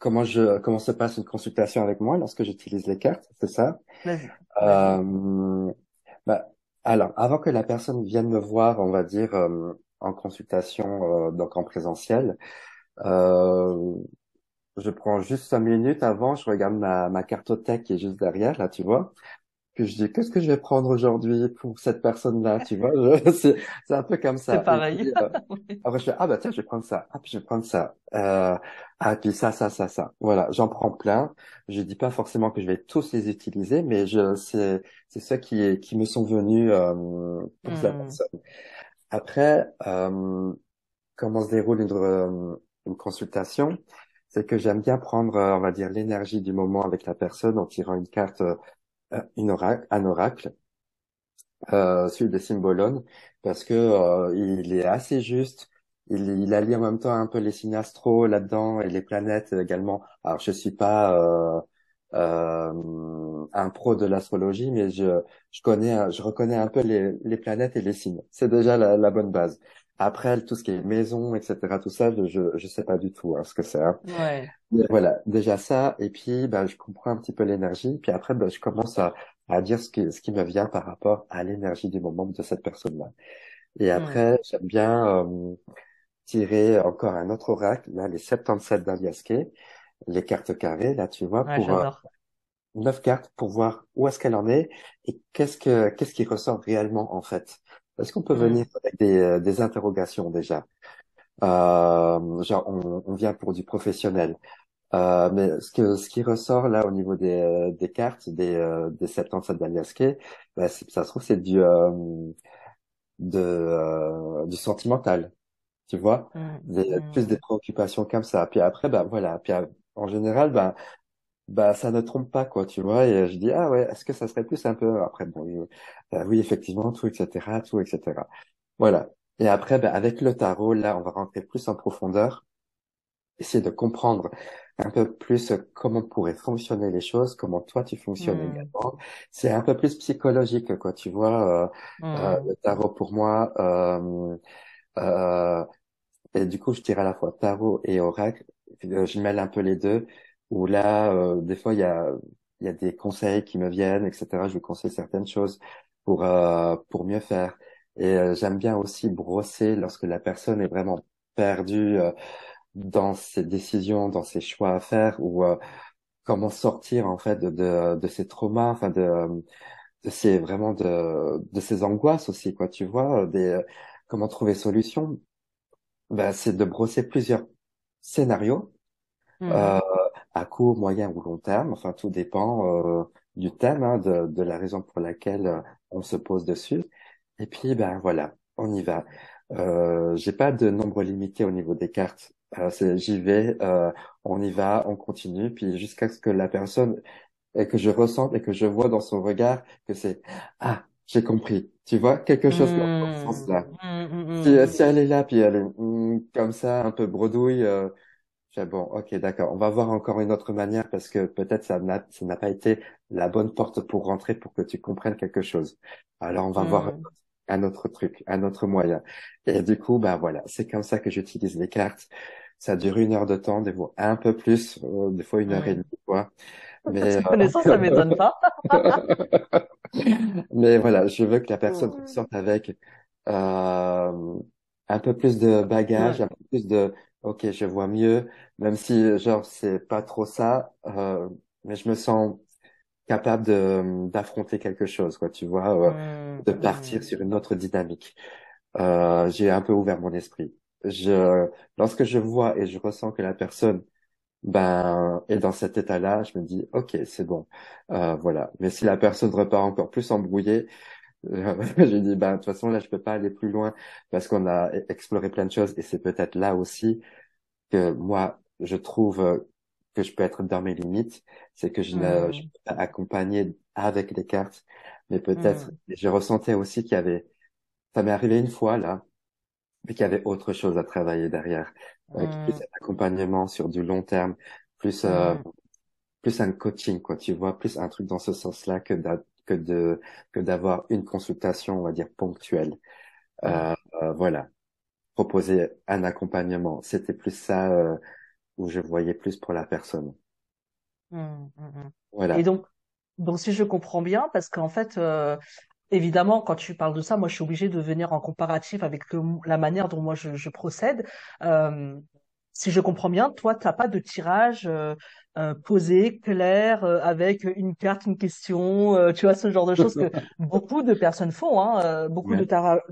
comment je, comment se passe une consultation avec moi lorsque j'utilise les cartes, c'est ça? Ben, alors, avant que la personne vienne me voir, on va dire, euh, en consultation, euh, donc en présentiel, euh, je prends juste cinq minutes avant, je regarde ma, ma cartothèque qui est juste derrière, là, tu vois. Puis je dis, qu'est-ce que je vais prendre aujourd'hui pour cette personne-là, tu vois? C'est, c'est un peu comme ça. C'est pareil. Euh, après, je fais, ah bah tiens, je vais prendre ça. Ah, puis je vais prendre ça. Euh, ah, puis ça, ça, ça, ça. Voilà, j'en prends plein. Je dis pas forcément que je vais tous les utiliser, mais je, c'est, c'est ceux qui, qui me sont venus euh, pour cette Hmm. personne. Après, euh, comment se déroule une, euh, une consultation? C'est que j'aime bien prendre, euh, on va dire, l'énergie du moment avec la personne en tirant une carte, euh, une oracle, un oracle euh, celui de Symbolone, parce que euh, il est assez juste. Il, il allie en même temps un peu les signes astro là-dedans et les planètes également. Alors je suis pas euh, euh, un pro de l'astrologie, mais je je connais, je reconnais un peu les, les planètes et les signes. C'est déjà la, la bonne base. Après tout ce qui est maison, etc., tout ça, je je sais pas du tout hein, ce que c'est. hein. Ouais. Voilà, déjà ça, et puis bah, je comprends un petit peu l'énergie, puis après bah, je commence à, à dire ce qui, ce qui me vient par rapport à l'énergie du moment de cette personne-là. Et après, j'aime bien euh, tirer encore un autre oracle, là, les 77 d'Aliasqué, les cartes carrées, là, tu vois, Ouais, pour euh, j'adore. neuf cartes, pour voir où est-ce qu'elle en est et qu'est-ce que qu'est-ce qui ressort réellement en fait. Est-ce qu'on peut Hmm. venir avec des, euh, des interrogations déjà? Euh, genre, on, on vient pour du professionnel. Euh, mais ce que ce qui ressort là au niveau des, euh, des cartes des euh, des 77 d'Aliasqué, c'est- ça se trouve c'est du euh, de euh, du sentimental, tu vois, Hmm. des, plus des préoccupations comme ça. Puis après bah voilà, puis en général bah bah ça ne trompe pas quoi, tu vois. Et je dis ah ouais, est-ce que ça serait plus un peu après bon euh, bah oui effectivement tout etc tout etc. Voilà. Et après bah avec le tarot là on va rentrer plus en profondeur essayer de comprendre un peu plus comment pourraient fonctionner les choses, comment toi tu fonctionnes Hmm. également. C'est un peu plus psychologique, quoi. Tu vois, euh, euh, Hmm. le tarot pour moi, euh, euh, et du coup, je dirais à la fois tarot et oracle. Euh, Je mêle un peu les deux. Où là, euh, des fois, il y a, y a des conseils qui me viennent, etc. Je vous conseille certaines choses pour euh, pour mieux faire. Et euh, j'aime bien aussi brosser lorsque la personne est vraiment perdue. euh, dans ses décisions, dans ses choix à faire, ou euh, comment sortir en fait de, de, de ces traumas, enfin de, de ces vraiment de, de ces angoisses aussi, quoi. Tu vois, euh, des comment trouver solution. Ben, c'est de brosser plusieurs scénarios Hmm. euh, à court, moyen ou long terme. Enfin, tout dépend euh, du thème, hein, de, de la raison pour laquelle euh, on se pose dessus. Et puis, ben voilà, on y va. Euh, j'ai pas de nombre limité au niveau des cartes. Euh, c'est- j'y vais, euh, on y va, on continue, puis jusqu'à ce que la personne et que je ressente et que je vois dans son regard que c'est ah j'ai compris. Tu vois quelque chose dans dans ce Hmm. sens-là. Hmm, Si, hmm. si elle est là puis elle est comme ça un peu bredouille, euh, bon ok d'accord. On va voir encore une autre manière parce que peut-être ça n'a ça n'a pas été la bonne porte pour rentrer pour que tu comprennes quelque chose. Alors on va voir Hmm. un autre truc, un autre moyen. Et du coup, bah voilà, c'est comme ça que j'utilise les cartes. Ça dure une heure de temps, des fois un peu plus, euh, des fois une heure et demie, quoi. Mais, Te connaissant, ça m'étonne pas. euh, mais voilà, je veux que la personne Hmm. sorte avec euh, un peu plus de bagage, Ouais. un peu plus de, ok, je vois mieux, même si genre c'est pas trop ça, euh, mais je me sens capable de d'affronter quelque chose, quoi. Tu vois, euh, Hmm. de partir Hmm. sur une autre dynamique. Euh, j'ai un peu ouvert mon esprit. Je, lorsque je vois et je ressens que la personne, ben, est dans cet état-là, je me dis, ok, c'est bon, euh, voilà. Mais si la personne repart encore plus embrouillée, euh, je dis, ben, de toute façon, là, je peux pas aller plus loin parce qu'on a e- exploré plein de choses et c'est peut-être là aussi que moi, je trouve euh, que je peux être dans mes limites, c'est que je ne, je peux pas accompagner avec les cartes, mais peut-être, Hmm. je ressentais aussi qu'il y avait, ça m'est arrivé une fois, là, mais qu'il y avait autre chose à travailler derrière, avec plus Hmm. un accompagnement sur du long terme, plus euh, Hmm. plus un coaching, quoi, tu vois, plus un truc dans ce sens-là que que de que d'avoir une consultation, on va dire ponctuelle. Euh, euh, voilà, proposer un accompagnement, c'était plus ça euh, où je voyais plus pour la personne. Hmm. Hmm. Et Voilà. donc, donc si je comprends bien, parce qu'en fait, évidemment, quand tu parles de ça, moi, je suis obligée de venir en comparatif avec le- la manière dont moi je, je procède. Euh, si je comprends bien, toi, t'as pas de tirage euh, euh, posé, clair, euh, avec une carte, une question, euh, tu vois, ce genre de choses que beaucoup de personnes font, hein, euh, beaucoup de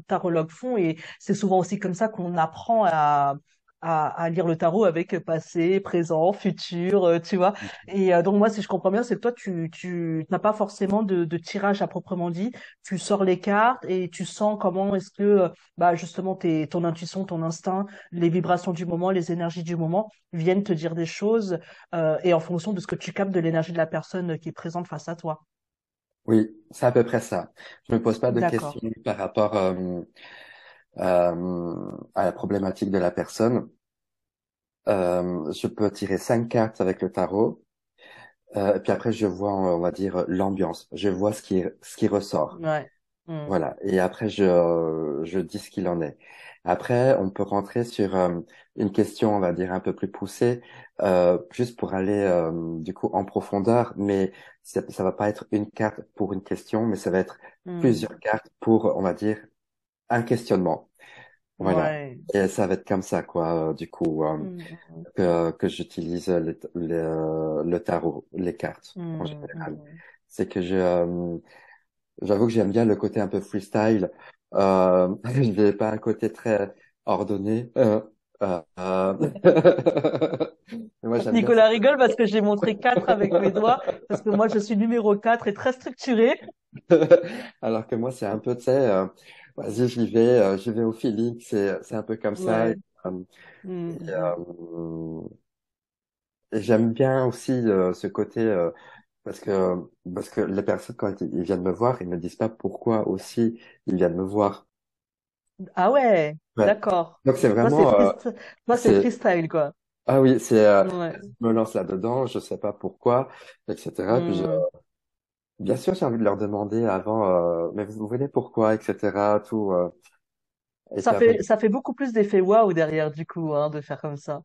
tarologues font, et c'est souvent aussi comme ça qu'on apprend à, à, à lire le tarot avec passé, présent, futur, euh, tu vois. Et euh, donc moi, si je comprends bien, c'est que toi, tu, tu n'as pas forcément de, de tirage à proprement dit, tu sors les cartes et tu sens comment est-ce que, euh, bah, justement, tes, ton intuition, ton instinct, les vibrations du moment, les énergies du moment viennent te dire des choses euh, et en fonction de ce que tu captes de l'énergie de la personne qui est présente face à toi. Oui, c'est à peu près ça. Je me pose pas de questions par rapport euh, euh, à la problématique de la personne. Euh, je peux tirer cinq cartes avec le tarot, euh, et puis après je vois, on va dire, l'ambiance. Je vois ce qui ce qui ressort. Ouais. Hmm. Voilà. Et après je je dis ce qu'il en est. Après, on peut rentrer sur euh, une question, on va dire, un peu plus poussée, euh, juste pour aller euh, du coup en profondeur, mais ça, ça va pas être une carte pour une question, mais ça va être Hmm. plusieurs cartes pour, on va dire, un questionnement. Voilà. Ouais. Et ça va être comme ça, quoi, euh, du coup, euh, hmm, que, que j'utilise le, le, le tarot, les cartes, en hmm, général. hmm. C'est que je, euh, j'avoue que j'aime bien le côté un peu freestyle. Euh, je n'ai pas un côté très ordonné. Moi, Nicolas rigole parce que j'ai montré quatre avec mes doigts, parce que moi je suis numéro 4 et très structuré. Alors que moi, c'est un peu, tu sais, vas-y, j'y vais, euh, j'y vais au feeling, c'est, c'est un peu comme ça. Et, euh, Hmm, et, euh, et j'aime bien aussi euh, ce côté, euh, parce que, parce que les personnes, quand ils ils viennent me voir, ils me disent pas pourquoi aussi ils viennent me voir. Ah ouais, Ouais. d'accord. Donc c'est vraiment, euh, toi c'est c'est, freestyle quoi. ah oui, c'est, euh, Ouais. je me lance là-dedans, je sais pas pourquoi, etc. Puis je. Bien sûr, j'ai envie de leur demander avant, euh, mais vous, venez pourquoi, etc. Tout, euh, et Ça fait ça fait beaucoup plus d'effet waouh derrière du coup hein, de faire comme ça.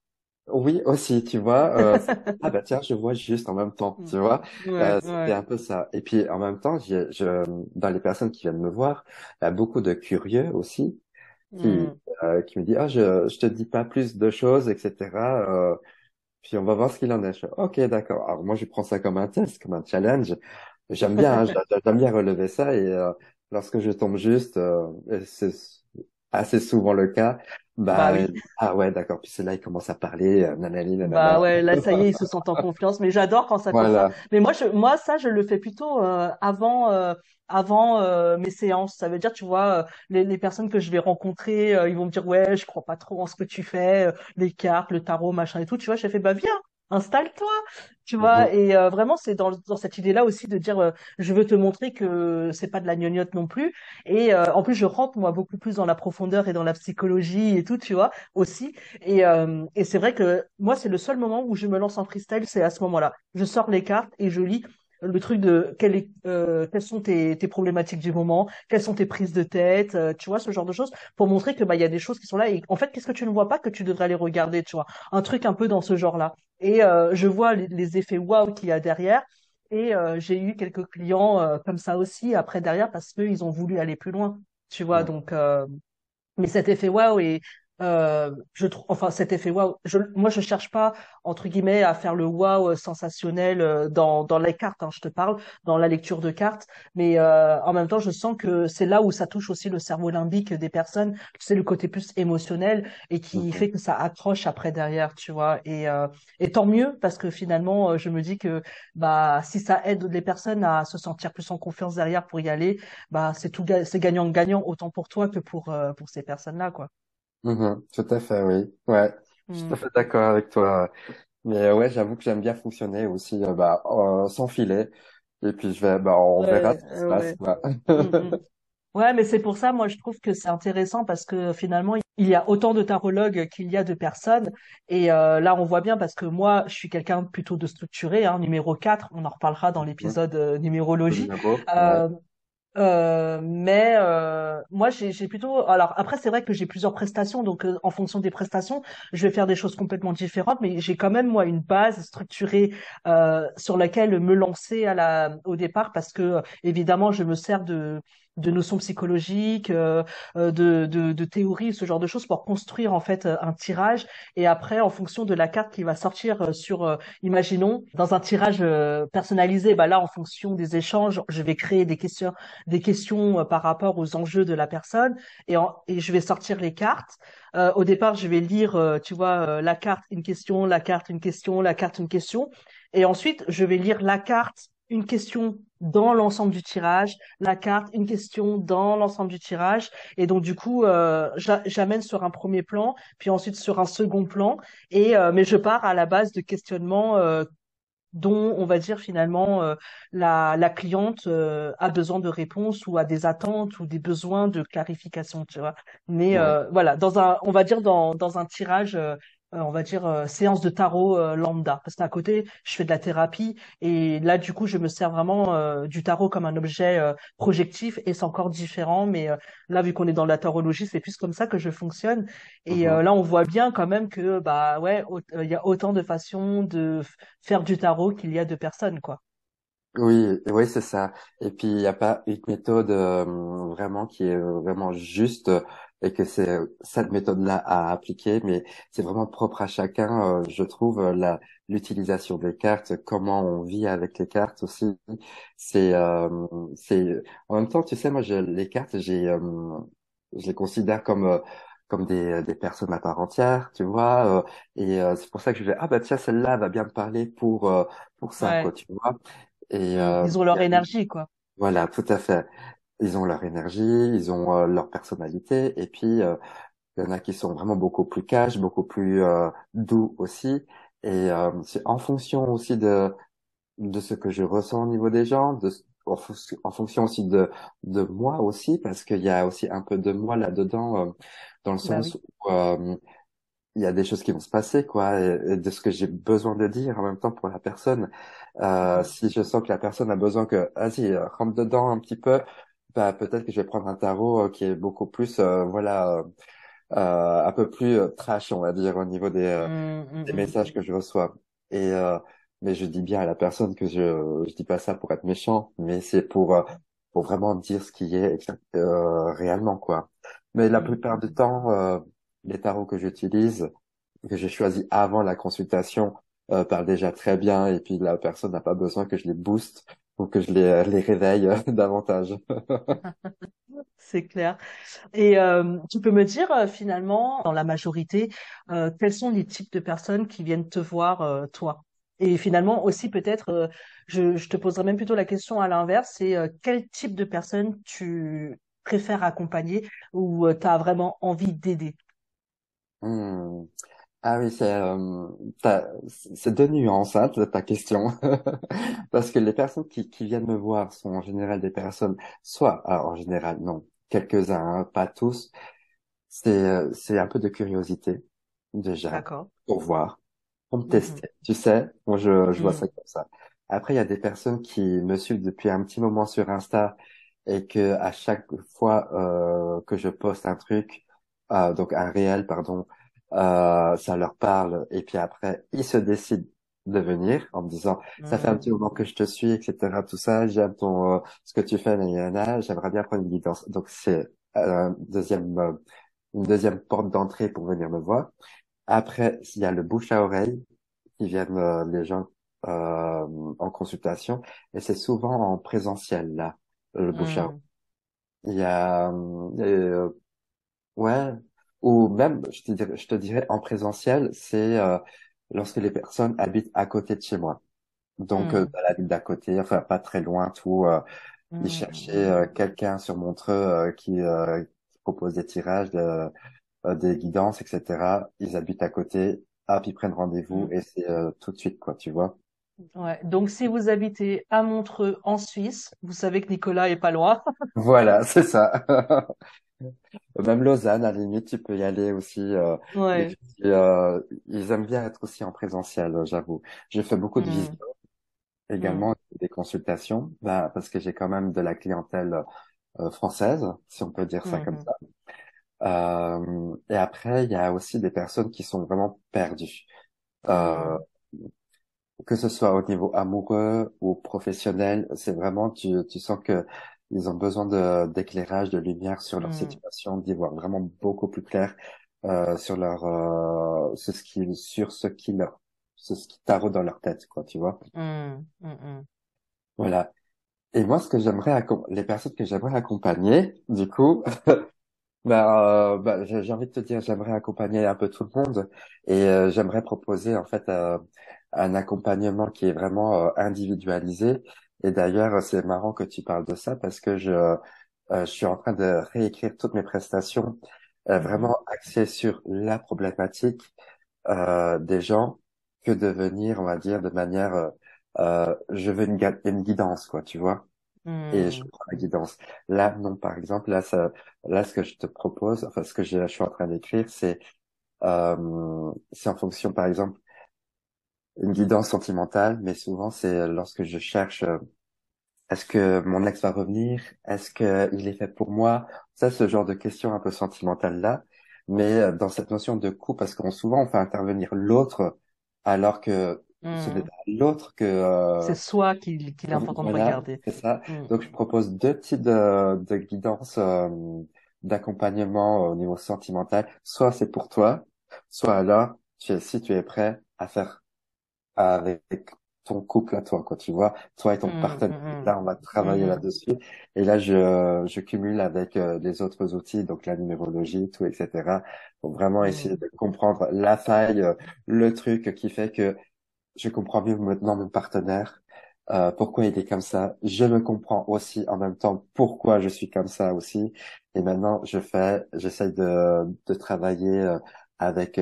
Oui, aussi, tu vois. euh, c'est- ah bah tiens, je vois juste en même temps, tu vois. Ouais, Euh, c'était ouais. un peu ça. Et puis en même temps, j'ai, je, dans les personnes qui viennent me voir, il y a beaucoup de curieux aussi qui, Hmm. euh, qui me disent, ah, je, je te dis pas plus de choses, etc. Euh, puis on va voir ce qu'il en est. Je fais, ok, d'accord. Alors moi, je prends ça comme un test, comme un challenge. J'aime bien, hein, j'a- j'aime bien relever ça. Et euh, lorsque je tombe juste, euh, c'est assez souvent le cas, Bah bah oui. ah ouais, d'accord. Puis c'est là, il commence à parler, euh, nanani, Bah ouais, là ça y est, ils se sentent en confiance. Mais j'adore quand ça fait ça. Voilà. Mais moi, je, moi ça, je le fais plutôt euh, avant, euh, avant euh, mes séances. Ça veut dire, tu vois, euh, les, les personnes que je vais rencontrer, euh, ils vont me dire, ouais, je crois pas trop en ce que tu fais, euh, les cartes, le tarot, machin et tout. Tu vois, j'ai fait, bah viens, installe-toi. Tu vois, Mhm. et euh, vraiment, c'est dans, dans cette idée-là aussi de dire, euh, je veux te montrer que c'est pas de la gnognotte non plus. Et euh, en plus, je rentre moi beaucoup plus dans la profondeur et dans la psychologie et tout, tu vois, aussi. Et, euh, et c'est vrai que moi, c'est le seul moment où je me lance en freestyle, c'est à ce moment-là. Je sors les cartes et je lis le truc de quelle est, euh, quelles sont tes, tes problématiques du moment, quelles sont tes prises de tête, euh, tu vois, ce genre de choses, pour montrer que bah il y a des choses qui sont là et en fait, qu'est-ce que tu ne vois pas que tu devrais aller regarder, tu vois, un truc un peu dans ce genre-là. Et euh, je vois les, les effets waouh qu'il y a derrière. Et euh, j'ai eu quelques clients euh, comme ça aussi après derrière parce qu'ils ont voulu aller plus loin, tu vois? Donc euh, mais cet effet waouh et euh, je trouve, enfin cet effet waouh, je, moi je cherche pas entre guillemets à faire le waouh sensationnel euh, dans dans les cartes, hein, je te parle, dans la lecture de cartes, mais euh, en même temps je sens que c'est là où ça touche aussi le cerveau limbique des personnes, c'est le côté plus émotionnel et qui fait que ça accroche après derrière, tu vois, et euh, et tant mieux parce que finalement euh, je me dis que bah si ça aide les personnes à se sentir plus en confiance derrière pour y aller bah c'est tout c'est gagnant gagnant autant pour toi que pour euh, pour ces personnes-là quoi. Mhm. Tout à fait, oui. Ouais. Je suis tout à Mm. fait d'accord avec toi. Mais euh, ouais, j'avoue que j'aime bien fonctionner aussi, euh, bah, euh, sans filet. Et puis je vais, bah, on verra ce qui se passe, quoi. Ouais, mais c'est pour ça, moi, je trouve que c'est intéressant parce que finalement, il y a autant de tarologues qu'il y a de personnes. Et euh, là, on voit bien parce que moi, je suis quelqu'un plutôt de structuré, hein, numéro 4, on en reparlera dans l'épisode euh, numérologie. numéro, ouais. Euh, Euh, mais euh, moi j'ai plutôt alors après c'est vrai que j'ai plusieurs prestations donc euh, en fonction des prestations je vais faire des choses complètement différentes mais j'ai quand même moi une base structurée euh, sur laquelle me lancer à la au départ parce que euh, évidemment je me sers de de notions psychologiques, euh, euh, de, de, de théories, ce genre de choses pour construire en fait un tirage. Et après, en fonction de la carte qui va sortir sur, imaginons, dans un tirage personnalisé, bah là, en fonction des échanges, je vais créer des questions, des questions par rapport aux enjeux de la personne et, et je vais sortir les cartes. Euh, au départ, je vais lire, tu vois, la carte, une question, la carte, une question, la carte, une question. Et ensuite, je vais lire la carte, une question dans l'ensemble du tirage, la carte, une question dans l'ensemble du tirage. Et donc, du coup, euh, j'amène sur un premier plan, puis ensuite sur un second plan. Et, euh, mais je pars à la base de questionnements euh, dont on va dire finalement euh, la, la cliente euh, a besoin de réponses ou a des attentes ou des besoins de clarification, tu vois. Mais euh, voilà, dans un, on va dire dans, dans un tirage euh, on va dire, euh, séance de tarot euh, lambda. Parce qu'à côté, je fais de la thérapie et là, du coup, je me sers vraiment du tarot comme un objet projectif et c'est encore différent. Mais là, vu qu'on est dans la tarologie, c'est plus comme ça que je fonctionne. Et mhm. là, on voit bien quand même que, bah ouais, il y a autant de façons de faire du tarot qu'il y a de personnes, quoi. Oui, oui, c'est ça. Et puis, il n'y a pas une méthode vraiment qui est vraiment juste et que c'est cette méthode-là à appliquer, mais c'est vraiment propre à chacun, euh, je trouve, euh, la l'utilisation des cartes, comment on vit avec les cartes aussi. C'est euh, c'est en même temps, tu sais, moi, je, les cartes, j'ai je les considère comme comme des, des personnes à part entière, tu vois, et c'est pour ça que je vais ah bah tiens celle-là va bien me parler pour pour ça quoi, tu vois. Et ils ont leur énergie quoi. Voilà, tout à fait ils ont leur énergie, ils ont euh, leur personnalité, et puis euh, il y en a qui sont vraiment beaucoup plus cash, beaucoup plus euh, doux aussi. Et c'est en fonction aussi de de ce que je ressens au niveau des gens, de, en, fonction aussi de de moi aussi, parce qu'il y a aussi un peu de moi là-dedans, dans le bah sens où il y a des choses qui vont se passer, quoi, et, de ce que j'ai besoin de dire en même temps pour la personne. Euh, si je sens que la personne a besoin que, vas-y, rentre dedans un petit peu, bah, peut-être que je vais prendre un tarot euh, qui est beaucoup plus, euh, voilà, euh, un peu plus trash, on va dire, au niveau des, mmh, mmh, des mmh. messages que je reçois. Et mais je dis bien à la personne que je je dis pas ça pour être méchant, mais c'est pour pour vraiment dire ce qui est réellement quoi. Mais la plupart du temps, les tarots que j'utilise, que j'ai choisi avant la consultation, parlent déjà très bien et puis la personne n'a pas besoin que je les booste pour que je les, les réveille euh, davantage. C'est clair. Et euh, tu peux me dire euh, finalement, dans la majorité, quels sont les types de personnes qui viennent te voir toi? Et finalement aussi peut-être, je, je, te poserai même plutôt la question à l'inverse, c'est quel type de personnes tu préfères accompagner ou tu as vraiment envie d'aider? Hmm. Ah oui, c'est euh, c'est deux nuances hein, ta question, parce que les personnes qui, qui viennent me voir sont en général des personnes, soit ah, en général non, quelques-uns, hein, pas tous. C'est euh, c'est un peu de curiosité déjà pour voir, pour me mmh tester. Tu sais, moi je je vois ça mmh. comme ça. Après, il y a des personnes qui me suivent depuis un petit moment sur Insta et que à chaque fois euh, que je poste un truc, euh, donc un réel, pardon euh, ça leur parle, et puis après, ils se décident de venir en me disant ça fait un petit moment que je te suis etc tout ça. J'aime ton euh, ce que tu fais j'aimerais bien prendre une guidance donc c'est euh, deuxième euh, une deuxième porte d'entrée pour venir me voir. Après il y a le bouche à oreille qui viennent les gens en consultation. Et c'est souvent en présentiel là le bouche à oreille. Il y a ouais ou même, je te dirais, je te dirais en présentiel, c'est euh, lorsque les personnes habitent à côté de chez moi. Donc, euh, mmh. dans la ville d'à côté, enfin pas très loin, tout. Euh, Ils mmh. cherchaient euh, quelqu'un sur Montreux qui, qui, propose des tirages, de, des guidances, etc. Ils habitent à côté, hop, ils prennent rendez-vous mmh. et c'est tout de suite, quoi, tu vois. Ouais. Donc, si vous habitez à Montreux, en Suisse, vous savez que Nicolas est pas loin. voilà, c'est ça. Même Lausanne, à la limite, tu peux y aller aussi. Euh, ouais. euh, ils aiment bien être aussi en présentiel, j'avoue. J'ai fait beaucoup de mmh. visites, également des consultations, bah, parce que j'ai quand même de la clientèle euh, française, si on peut dire ça comme mmh. ça. Euh, et après, il y a aussi des personnes qui sont vraiment perdues. Euh, que ce soit au niveau amoureux ou professionnel, c'est vraiment tu, tu sens que ils ont besoin de d'éclairage, de lumière sur leur Mm. situation, d'y voir vraiment beaucoup plus clair euh, sur leur euh, sur ce qui sur ce qui leur ce qui taraude dans leur tête, quoi, tu vois. Mm, mm. Voilà. Et moi, ce que j'aimerais les personnes que j'aimerais accompagner, du coup, bah, euh, bah, j'ai j'ai envie de te dire, j'aimerais accompagner un peu tout le monde et euh, j'aimerais proposer en fait euh, un accompagnement qui est vraiment euh, individualisé. Et d'ailleurs, c'est marrant que tu parles de ça parce que je euh, je suis en train de réécrire toutes mes prestations euh, Mhm. vraiment axées sur la problématique euh, des gens que de venir, on va dire, de manière euh, euh, je veux une, guidance, quoi, tu vois? Et je prends la guidance. Là, non, par exemple, là, ça, là, ce que je te propose, enfin, ce que je, je suis en train d'écrire, c'est, euh, c'est en fonction, par exemple, une guidance sentimentale, mais souvent, c'est lorsque je cherche, euh, est-ce que mon ex va revenir? Est-ce que il est fait pour moi? Ça, ce genre de questions un peu sentimentales là. Mais euh, dans cette notion de coup, parce qu'on souvent, on fait intervenir l'autre, alors que ce n'est Mm. pas l'autre que, euh, C'est soi qu'il qu'il est important de voilà, regarder. c'est ça. Mm. Donc, je propose deux types de, de guidance, euh, d'accompagnement au niveau sentimental. Soit c'est pour toi, soit alors, tu es, si tu es prêt à faire avec ton couple à toi, quoi, tu vois, toi et ton Mm, partenaire. mm, Là, on va travailler là-dessus. Et là, je, je cumule avec euh, les autres outils, donc la numérologie, tout, etc. Pour vraiment essayer de comprendre la faille, euh, le truc qui fait que je comprends mieux maintenant mon partenaire, euh, pourquoi il est comme ça? Je me comprends aussi en même temps pourquoi je suis comme ça aussi. Et maintenant, je fais, j'essaie de, de travailler euh, avec,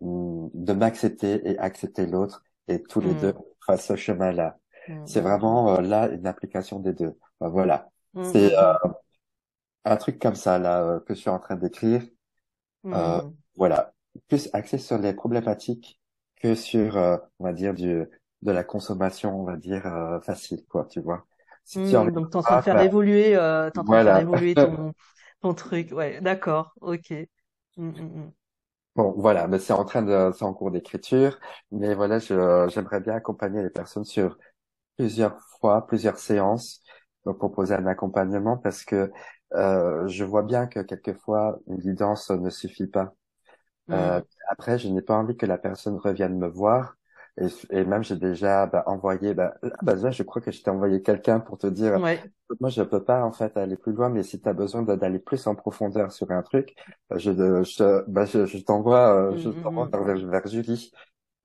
de m'accepter et accepter l'autre et tous les Mm. deux on fera ce chemin-là. Mm, C'est vraiment euh, là une application des deux. Ben, voilà. mm, C'est euh, un truc comme ça là euh, que je suis en train d'écrire. voilà, plus axé sur les problématiques que sur, on va dire, du de la consommation, on va dire, facile, quoi, tu vois. Si tu en. Donc, t'es en train de faire bah, évoluer, t'es en train de faire voilà. évoluer ton, ton truc. Ouais, d'accord. Ok. Bon, voilà, mais c'est en train de, c'est en cours d'écriture, mais voilà, je, j'aimerais bien accompagner les personnes sur plusieurs fois, plusieurs séances, donc proposer un accompagnement parce que euh, je vois bien que quelquefois une guidance ne suffit pas. Euh, Mm. après, je n'ai pas envie que la personne revienne me voir. Et, et même, j'ai déjà bah, envoyé, bah, ah, bah, là, je crois que je t'ai envoyé quelqu'un pour te dire, Ouais. moi, je peux pas en fait aller plus loin, mais si tu as besoin d'aller plus en profondeur sur un truc, euh, je, je, bah, je, je t'envoie, euh, je mm, t'envoie mm. vers, vers Julie.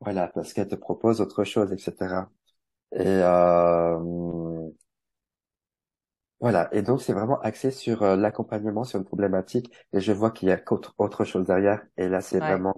Voilà, parce qu'elle te propose autre chose, etc. Et euh, voilà. Et donc, c'est vraiment axé sur euh, l'accompagnement sur une problématique. Et je vois qu'il y a autre chose derrière. Et là, c'est Ouais. vraiment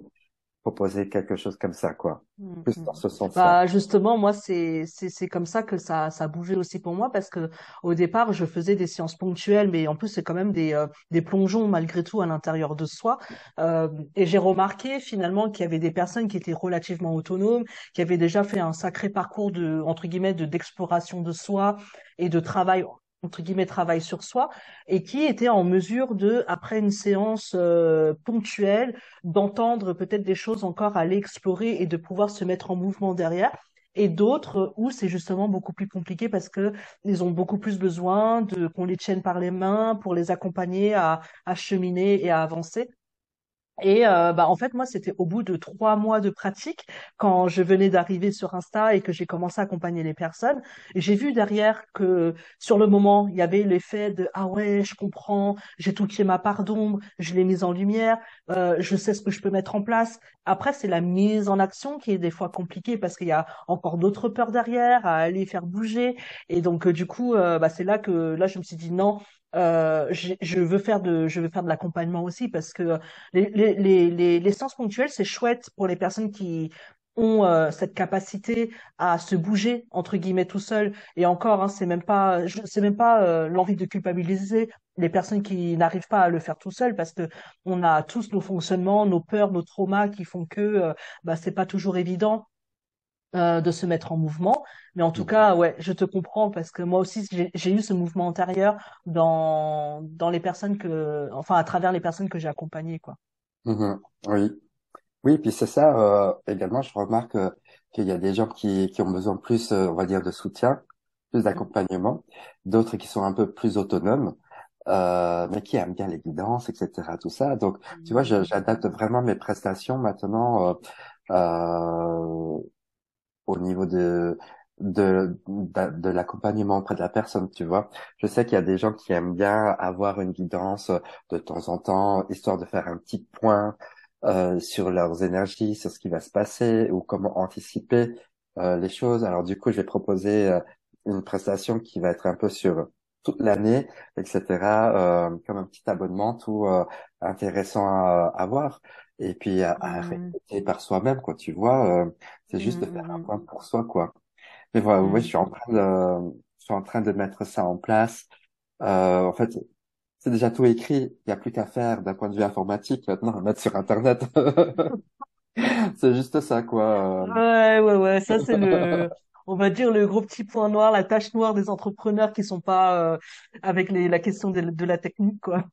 proposer quelque chose comme ça, quoi. Mm, Plus dans ce sens-là. Bah justement moi c'est c'est c'est comme ça que ça ça a bougé aussi pour moi parce que au départ je faisais des séances ponctuelles mais en plus c'est quand même des euh, des plongeons malgré tout à l'intérieur de soi Euh, et j'ai remarqué finalement qu'il y avait des personnes qui étaient relativement autonomes qui avaient déjà fait un sacré parcours de entre guillemets de d'exploration de soi et de travail entre guillemets travail sur soi et qui étaient en mesure de après une séance euh, ponctuelle d'entendre peut-être des choses encore à aller explorer et de pouvoir se mettre en mouvement derrière. Et d'autres où c'est justement beaucoup plus compliqué parce que ils ont beaucoup plus besoin de qu'on les tienne par les mains pour les accompagner à, à cheminer et à avancer. Et euh, bah en fait moi c'était au bout de trois mois de pratique quand je venais d'arriver sur Insta et que j'ai commencé à accompagner les personnes j'ai vu derrière que sur le moment il y avait l'effet de ah ouais je comprends j'ai touché ma part d'ombre je l'ai mise en lumière euh, je sais ce que je peux mettre en place après c'est la mise en action qui est des fois compliquée parce qu'il y a encore d'autres peurs derrière à aller faire bouger. Et donc euh, du coup euh, bah c'est là que là je me suis dit non euh, j'ai- je veux faire de je veux faire de l'accompagnement aussi parce que les, les, les, les, séances ponctuelles, c'est chouette pour les personnes qui ont euh, cette capacité à se bouger entre guillemets tout seul. Et encore hein, c'est même pas je- c'est même pas euh, l'envie de culpabiliser les personnes qui n'arrivent pas à le faire tout seul parce que on a tous nos fonctionnements nos peurs nos traumas qui font que euh, bah c'est pas toujours évident euh, de se mettre en mouvement. Mais en tout Mhm. cas, ouais, je te comprends parce que moi aussi, j'ai eu ce mouvement intérieur dans, dans les personnes que, enfin, à travers les personnes que j'ai accompagnées, quoi. Mhm. Oui. Oui, puis c'est ça, euh, également, je remarque euh, qu'il y a des gens qui, qui ont besoin plus, euh, on va dire, de soutien. plus d'accompagnement, d'autres qui sont un peu plus autonomes, euh, mais qui aiment bien les guidances, etc. Tout ça. Donc, tu vois, j'adapte vraiment mes prestations maintenant euh, euh, au niveau de de de, l'accompagnement auprès de la personne. Tu vois, je sais qu'il y a des gens qui aiment bien avoir une guidance de temps en temps, histoire de faire un petit point euh, sur leurs énergies, sur ce qui va se passer ou comment anticiper euh, les choses. Alors du coup, je vais proposer euh, une prestation qui va être un peu sur toute l'année, etc. Euh, comme un petit abonnement tout euh, intéressant à, à voir. Et puis à, à Mm. répéter par soi-même, quoi. Tu vois, euh, c'est juste de Mm, faire un mm, point pour soi, quoi. Mais voilà, oui, je mm, suis en train de, je suis en train de mettre ça en place. Euh, en fait, c'est déjà tout écrit. Il n'y a plus qu'à faire d'un point de vue informatique maintenant, à mettre sur Internet. C'est juste ça, quoi. Ouais, ouais, ouais. Ça, c'est le, on va dire le gros petit point noir, la tache noire des entrepreneurs qui sont pas euh, avec les, la question de, de la technique, quoi.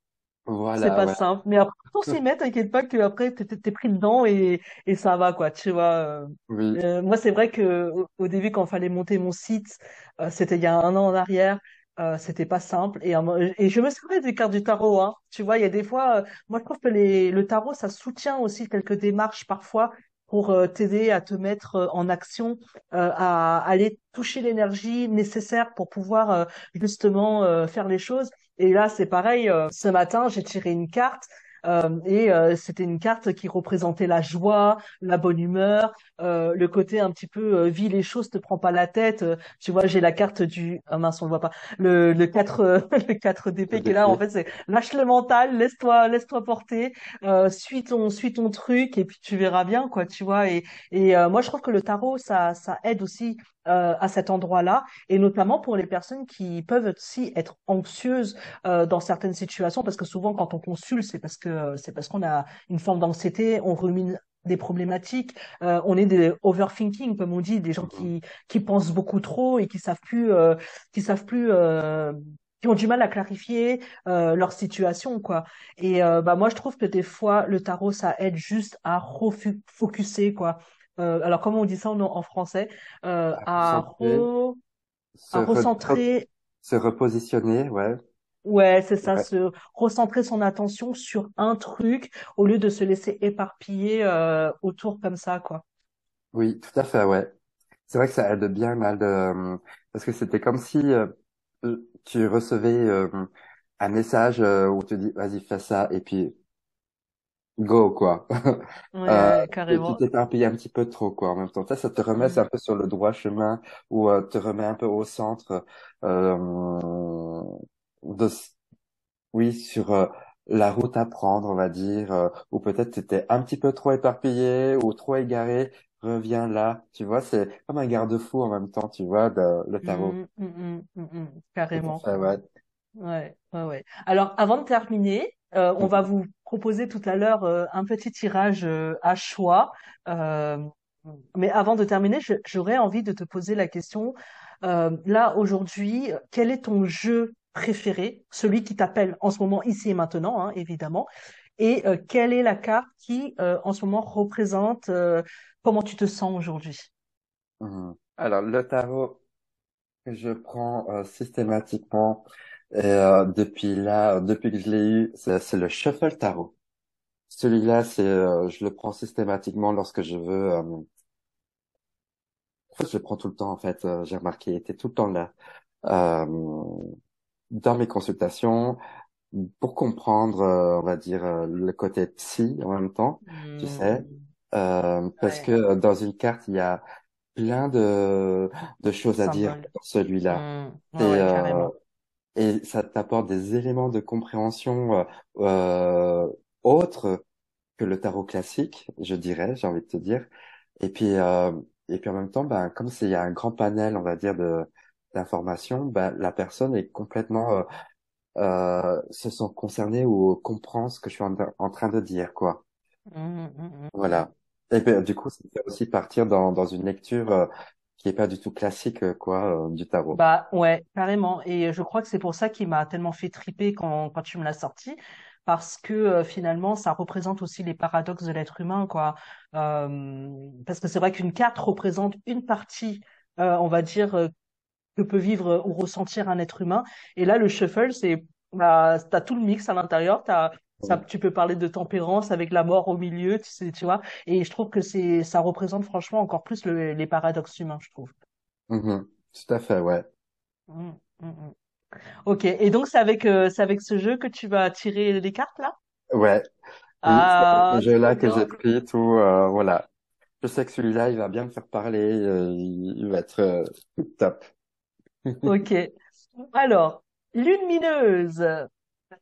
C'est Voilà, pas ouais. simple. Mais après, pour s'y mettre, t'inquiète pas que après, t'es, pris dedans et, et ça va, quoi. Tu vois. euh. Oui. Euh, moi, c'est vrai que au, début, quand fallait monter mon site, euh, c'était il y a un an en arrière, euh, c'était pas simple. Et, et je me souviens des cartes du tarot, hein. Tu vois, il y a des fois, euh, moi, je trouve que les, le tarot, ça soutient aussi quelques démarches parfois pour euh, t'aider à te mettre euh, en action, euh, à aller toucher l'énergie nécessaire pour pouvoir justement faire les choses. Et là, c'est pareil. ce matin, j'ai tiré une carte. Euh, et euh, c'était une carte qui représentait la joie, la bonne humeur, euh, le côté un petit peu euh, vis les choses, te prends pas la tête. Euh, tu vois, j'ai la carte du ah mince, on le voit pas. Le le 4 euh, le 4 Le d'épée qui est là en fait, c'est lâche le mental, laisse-toi laisse-toi porter, euh, suis ton suis ton truc et puis tu verras bien quoi, tu vois et et euh, moi je trouve que le tarot ça ça aide aussi euh, à cet endroit-là et notamment pour les personnes qui peuvent aussi être anxieuses euh, dans certaines situations parce que souvent quand on consulte c'est parce que euh, c'est parce qu'on a une forme d'anxiété, on rumine des problématiques euh, on est des overthinking, comme on dit, des gens qui, qui pensent beaucoup trop et qui savent plus, euh, qui savent plus, euh, qui ont du mal à clarifier euh, leur situation, quoi. Et euh, bah moi, je trouve que des fois, le tarot, ça aide juste à refocuser, quoi. Euh, alors, comment on dit ça en, en français? Euh, À re, se, à re- re- recentrer se repositionner, ouais. Ouais, c'est ça, Ouais. se recentrer son attention sur un truc au lieu de se laisser éparpiller euh, autour comme ça, quoi. Oui, tout à fait, ouais. C'est vrai que ça aide bien mal de, parce que c'était comme si euh, euh, tu recevais euh, un message euh, où tu dis, vas-y, fais ça, et puis go, quoi. Euh, Ouais, tu carrément. t'éparpilles un petit peu trop, quoi, en même temps. Ça, ça te remet un peu sur le droit chemin ou euh, te remet un peu au centre euh, de, oui, sur euh, la route à prendre, on va dire, euh, ou peut-être tu étais un petit peu trop éparpillé ou trop égaré. Reviens là, tu vois, c'est comme un garde-fou en même temps, tu vois, de- le tarot. Mm, mm, mm, mm, mm, carrément. fait, ouais. Ouais, ouais, ouais. Alors, avant de terminer, euh, on va vous proposer tout à l'heure euh, un petit tirage euh, à choix. Mais avant de terminer, j'aurais envie de te poser la question. là, aujourd'hui, quel est ton jeu préféré, celui qui t'appelle en ce moment, ici et maintenant, hein, évidemment, et quelle est la carte qui, en ce moment, représente comment tu te sens aujourd'hui? Mhm. Alors, le tarot je prends systématiquement et, euh, depuis là, depuis que je l'ai eu, c'est le Shuffle Tarot. Celui-là, c'est, euh, je le prends systématiquement lorsque je veux. euh, en fait, je le prends tout le temps. En fait, euh, j'ai remarqué, il était tout le temps là euh, dans mes consultations pour comprendre, euh, on va dire, le côté psy en même temps, tu sais, Hmm, euh, parce que ouais, dans une carte, il y a plein de de choses à dire dans celui-là. Ouais, Et ça t'apporte des éléments de compréhension euh, euh, autres que le tarot classique, je dirais, j'ai envie de te dire. Et puis, euh, et puis en même temps, ben, comme c'est, il y a un grand panel, on va dire, de d'informations, ben, la personne est complètement euh, euh, se sent concernée ou comprend ce que je suis en, en train de dire, quoi. Hmm, hmm, hmm. Voilà. Et ben, du coup, ça fait aussi partir dans, dans une lecture euh, qui est pas du tout classique, euh, quoi, euh, du tarot. Bah ouais, carrément. Et je crois que c'est pour ça qu'il m'a tellement fait triper quand, quand tu me l'as sorti, parce que euh, finalement, ça représente aussi les paradoxes de l'être humain, quoi. Euh, parce que c'est vrai qu'une carte représente une partie, euh, on va dire, euh, que peut vivre ou ressentir un être humain. Et là, le shuffle, c'est, bah, t'as tout le mix à l'intérieur. T'as, ça, tu peux parler de tempérance avec la mort au milieu, tu sais, tu vois. Et je trouve que c'est, ça représente franchement encore plus le- les paradoxes humains, je trouve. Mhm. Tout à fait, ouais. Mm, mm, mm. Ok. Et donc, c'est avec, euh, c'est avec ce jeu que tu vas tirer les cartes, là? Ouais. Oui, c'est Ah, ce trop jeu-là que j'ai pris, tout, euh, voilà. Je sais que celui-là, il va bien me faire parler, euh, il va être top. Ok. Alors, lune mineuse.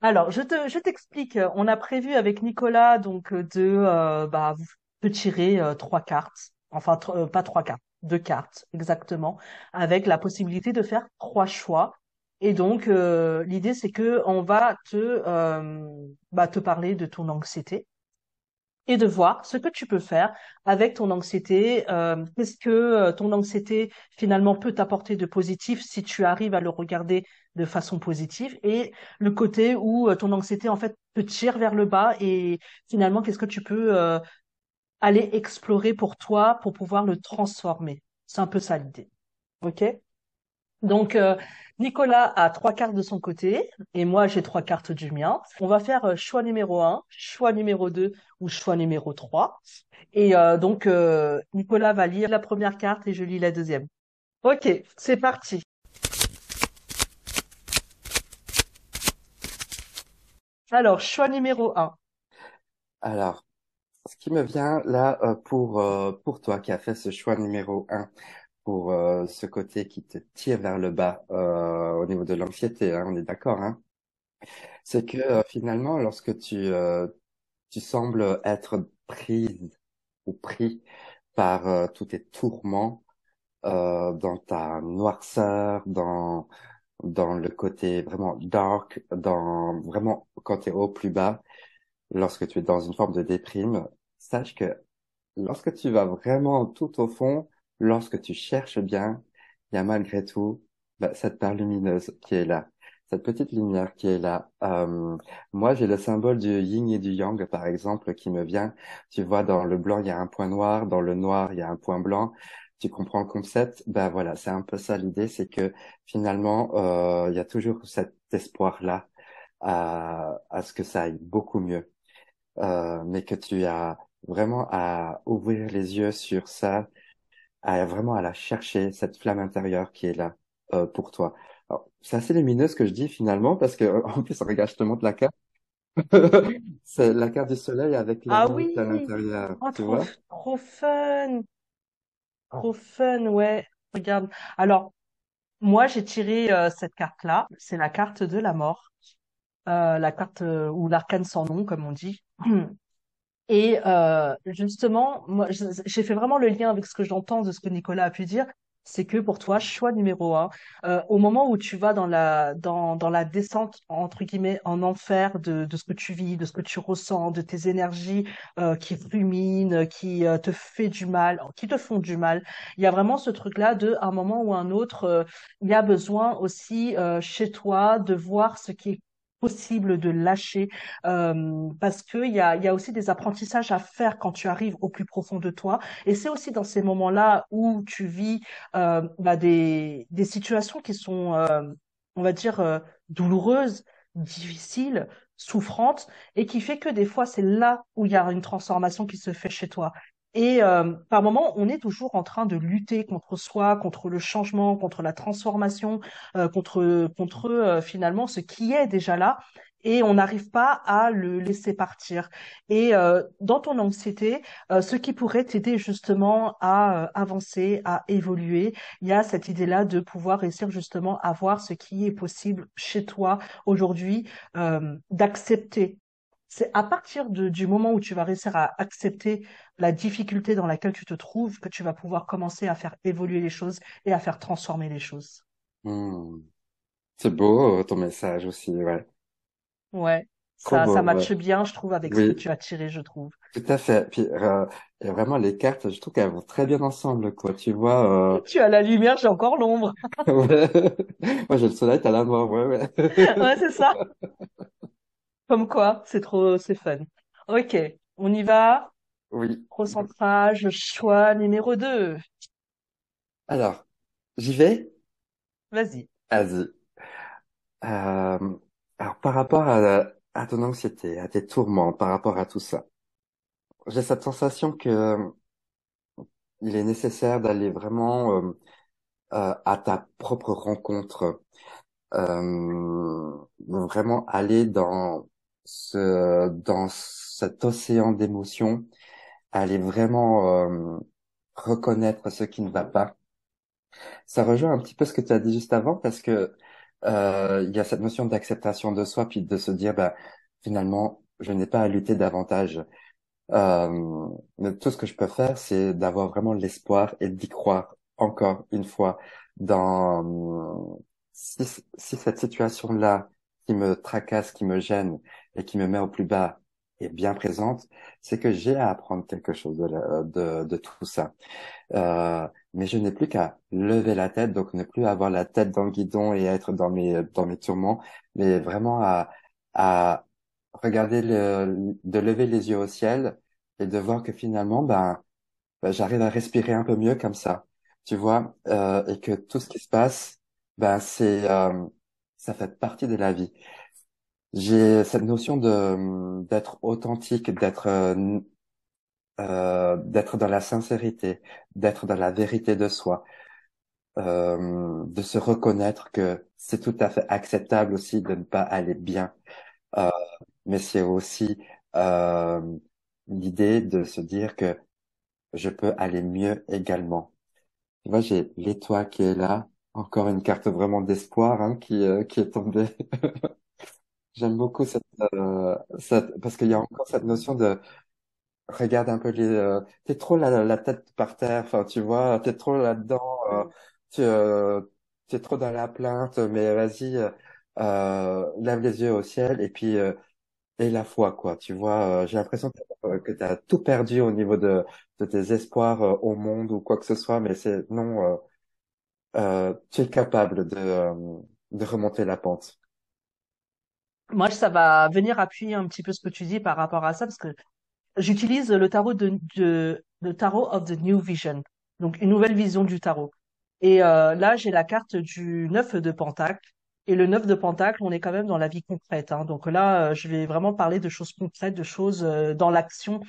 Alors, je te, je t'explique. On a prévu avec Nicolas donc de, euh, bah, de tirer euh, trois cartes. Enfin, euh, pas trois cartes, deux cartes exactement, avec la possibilité de faire trois choix. Et donc, euh, l'idée c'est que on va te, euh, bah, te parler de ton anxiété et de voir ce que tu peux faire avec ton anxiété. Euh, qu'est-ce que euh, ton anxiété finalement peut t'apporter de positif si tu arrives à le regarder de façon positive et le côté où euh, ton anxiété en fait te tire vers le bas et finalement qu'est-ce que tu peux euh, aller explorer pour toi pour pouvoir le transformer? C'est un peu ça l'idée. OK? Donc, euh, Nicolas a trois cartes de son côté et moi j'ai trois cartes du mien. On va faire euh, choix numéro un, choix numéro 2 ou choix numéro 3. Et euh, donc, Nicolas va lire la première carte et je lis la deuxième. Ok, c'est parti. Alors, choix numéro un. Alors, ce qui me vient là pour pour toi qui as fait ce choix numéro un, pour euh, ce côté qui te tire vers le bas euh, au niveau de l'anxiété, hein, on est d'accord, hein, c'est que euh, finalement, lorsque tu euh, tu sembles être prise ou pris par euh, tous tes tourments, euh, dans ta noirceur, dans dans le côté vraiment dark, dans vraiment quand tu es au plus bas, lorsque tu es dans une forme de déprime, sache que lorsque tu vas vraiment tout au fond, lorsque tu cherches bien, il y a malgré tout bah, cette part lumineuse qui est là, cette petite lumière qui est là. Euh, moi, j'ai le symbole du yin et du yang, par exemple, qui me vient. Tu vois, dans le blanc, il y a un point noir, dans le noir, il y a un point blanc. Tu comprends le concept? Ben voilà, c'est un peu ça l'idée, c'est que finalement, euh, il y a toujours cet espoir-là à, à ce que ça aille beaucoup mieux euh, mais que tu as vraiment à ouvrir les yeux sur ça, à vraiment à la chercher, cette flamme intérieure qui est là euh, pour toi. C'est assez lumineux ce que je dis finalement, parce que en plus, regarde, je te montre la carte. C'est la carte du soleil avec la Ah nuit à oui, l'intérieur, oh, tu trop, vois? trop fun, trop fun, ouais. Regarde. Alors, moi, j'ai tiré euh, cette carte-là. C'est la carte de la mort, euh, la carte euh, ou l'arcane sans nom, comme on dit. Et euh, justement, moi, j'ai fait vraiment le lien avec ce que j'entends de ce que Nicolas a pu dire. C'est que pour toi, choix numéro un, euh, au moment où tu vas dans la dans dans la descente entre guillemets en enfer de de ce que tu vis, de ce que tu ressens, de tes énergies euh, qui ruminent, qui euh, te fait du mal, qui te font du mal. Il y a vraiment ce truc-là de à un moment ou un autre, il y a besoin aussi chez toi de voir ce qui est possible de lâcher euh, parce que il y a, y a aussi des apprentissages à faire quand tu arrives au plus profond de toi. Et c'est aussi dans ces moments-là où tu vis euh, bah, des, des situations qui sont, euh, on va dire, euh, douloureuses, difficiles, souffrantes, et qui fait que des fois, c'est là où il y a une transformation qui se fait chez toi. Et euh, par moment, on est toujours en train de lutter contre soi, contre le changement, contre la transformation, euh, contre contre euh, finalement ce qui est déjà là et on n'arrive pas à le laisser partir. Et dans ton anxiété, ce qui pourrait t'aider justement à avancer, à évoluer, il y a cette idée-là de pouvoir réussir justement à voir ce qui est possible chez toi aujourd'hui, d'accepter. C'est à partir de, du moment où tu vas réussir à accepter la difficulté dans laquelle tu te trouves que tu vas pouvoir commencer à faire évoluer les choses et à faire transformer les choses. Hmm. C'est beau euh, ton message aussi, ouais. Ouais, Trop ça, ça ouais. matche bien, je trouve, avec ce que tu as tiré, je trouve. tout à fait. Puis euh, et vraiment les cartes, je trouve qu'elles vont très bien ensemble, quoi. Tu vois. Tu as la lumière, j'ai encore l'ombre. Euh... ouais. Moi, j'ai le soleil, t'as la mort, ouais, ouais. Ouais, c'est ça. Comme quoi, c'est trop, c'est fun. Ok, on y va? Oui. Recentrage, choix numéro 2. Alors, j'y vais? Vas-y. Vas-y. Euh, alors, par rapport à, à ton anxiété, à tes tourments, par rapport à tout ça, j'ai cette sensation que il est nécessaire d'aller vraiment euh, euh, à ta propre rencontre, euh, vraiment aller dans ce dans cet océan d'émotions, aller vraiment euh, reconnaître ce qui ne va pas. Ça rejoint un petit peu ce que tu as dit juste avant parce que euh, il y a cette notion d'acceptation de soi puis de se dire bah finalement je n'ai pas à lutter davantage. Euh, mais tout ce que je peux faire, c'est d'avoir vraiment l'espoir et d'y croire encore une fois dans si, si cette situation-là qui me tracasse, qui me gêne et qui me met au plus bas est bien présente, c'est que j'ai à apprendre quelque chose de, de, de tout ça. Euh, mais je n'ai plus qu'à lever la tête, donc ne plus avoir la tête dans le guidon et être dans mes dans mes tourments, mais vraiment à à regarder le, de lever les yeux au ciel et de voir que finalement, ben, ben j'arrive à respirer un peu mieux comme ça, tu vois, euh, et que tout ce qui se passe, ben c'est euh, ça fait partie de la vie. J'ai cette notion de d'être authentique, d'être euh, euh, d'être dans la sincérité, d'être dans la vérité de soi, euh, de se reconnaître que c'est tout à fait acceptable aussi de ne pas aller bien, euh, mais c'est aussi euh, l'idée de se dire que je peux aller mieux également. Tu vois, j'ai l'étoile qui est là, encore une carte vraiment d'espoir hein, qui euh, qui est tombée. J'aime beaucoup cette, euh, cette parce qu'il y a encore cette notion de regarde un peu les euh, t'es trop la, la tête par terre enfin tu vois t'es trop là-dedans euh, tu euh, t'es trop dans la plainte mais vas-y euh, lève les yeux au ciel et puis euh, et la foi quoi tu vois euh, j'ai l'impression que, que tu as tout perdu au niveau de de tes espoirs euh, au monde ou quoi que ce soit mais c'est non euh, euh, tu es capable de euh, de remonter la pente Moi, ça va venir appuyer un petit peu ce que tu dis par rapport à ça, parce que j'utilise le tarot de, de, le tarot of the New Vision, donc une nouvelle vision du tarot. Et euh, là, j'ai la carte du 9 de Pentacle. Et le 9 de Pentacle, on est quand même dans la vie concrète. Hein. Donc là, euh, je vais vraiment parler de choses concrètes, de choses dans l'action.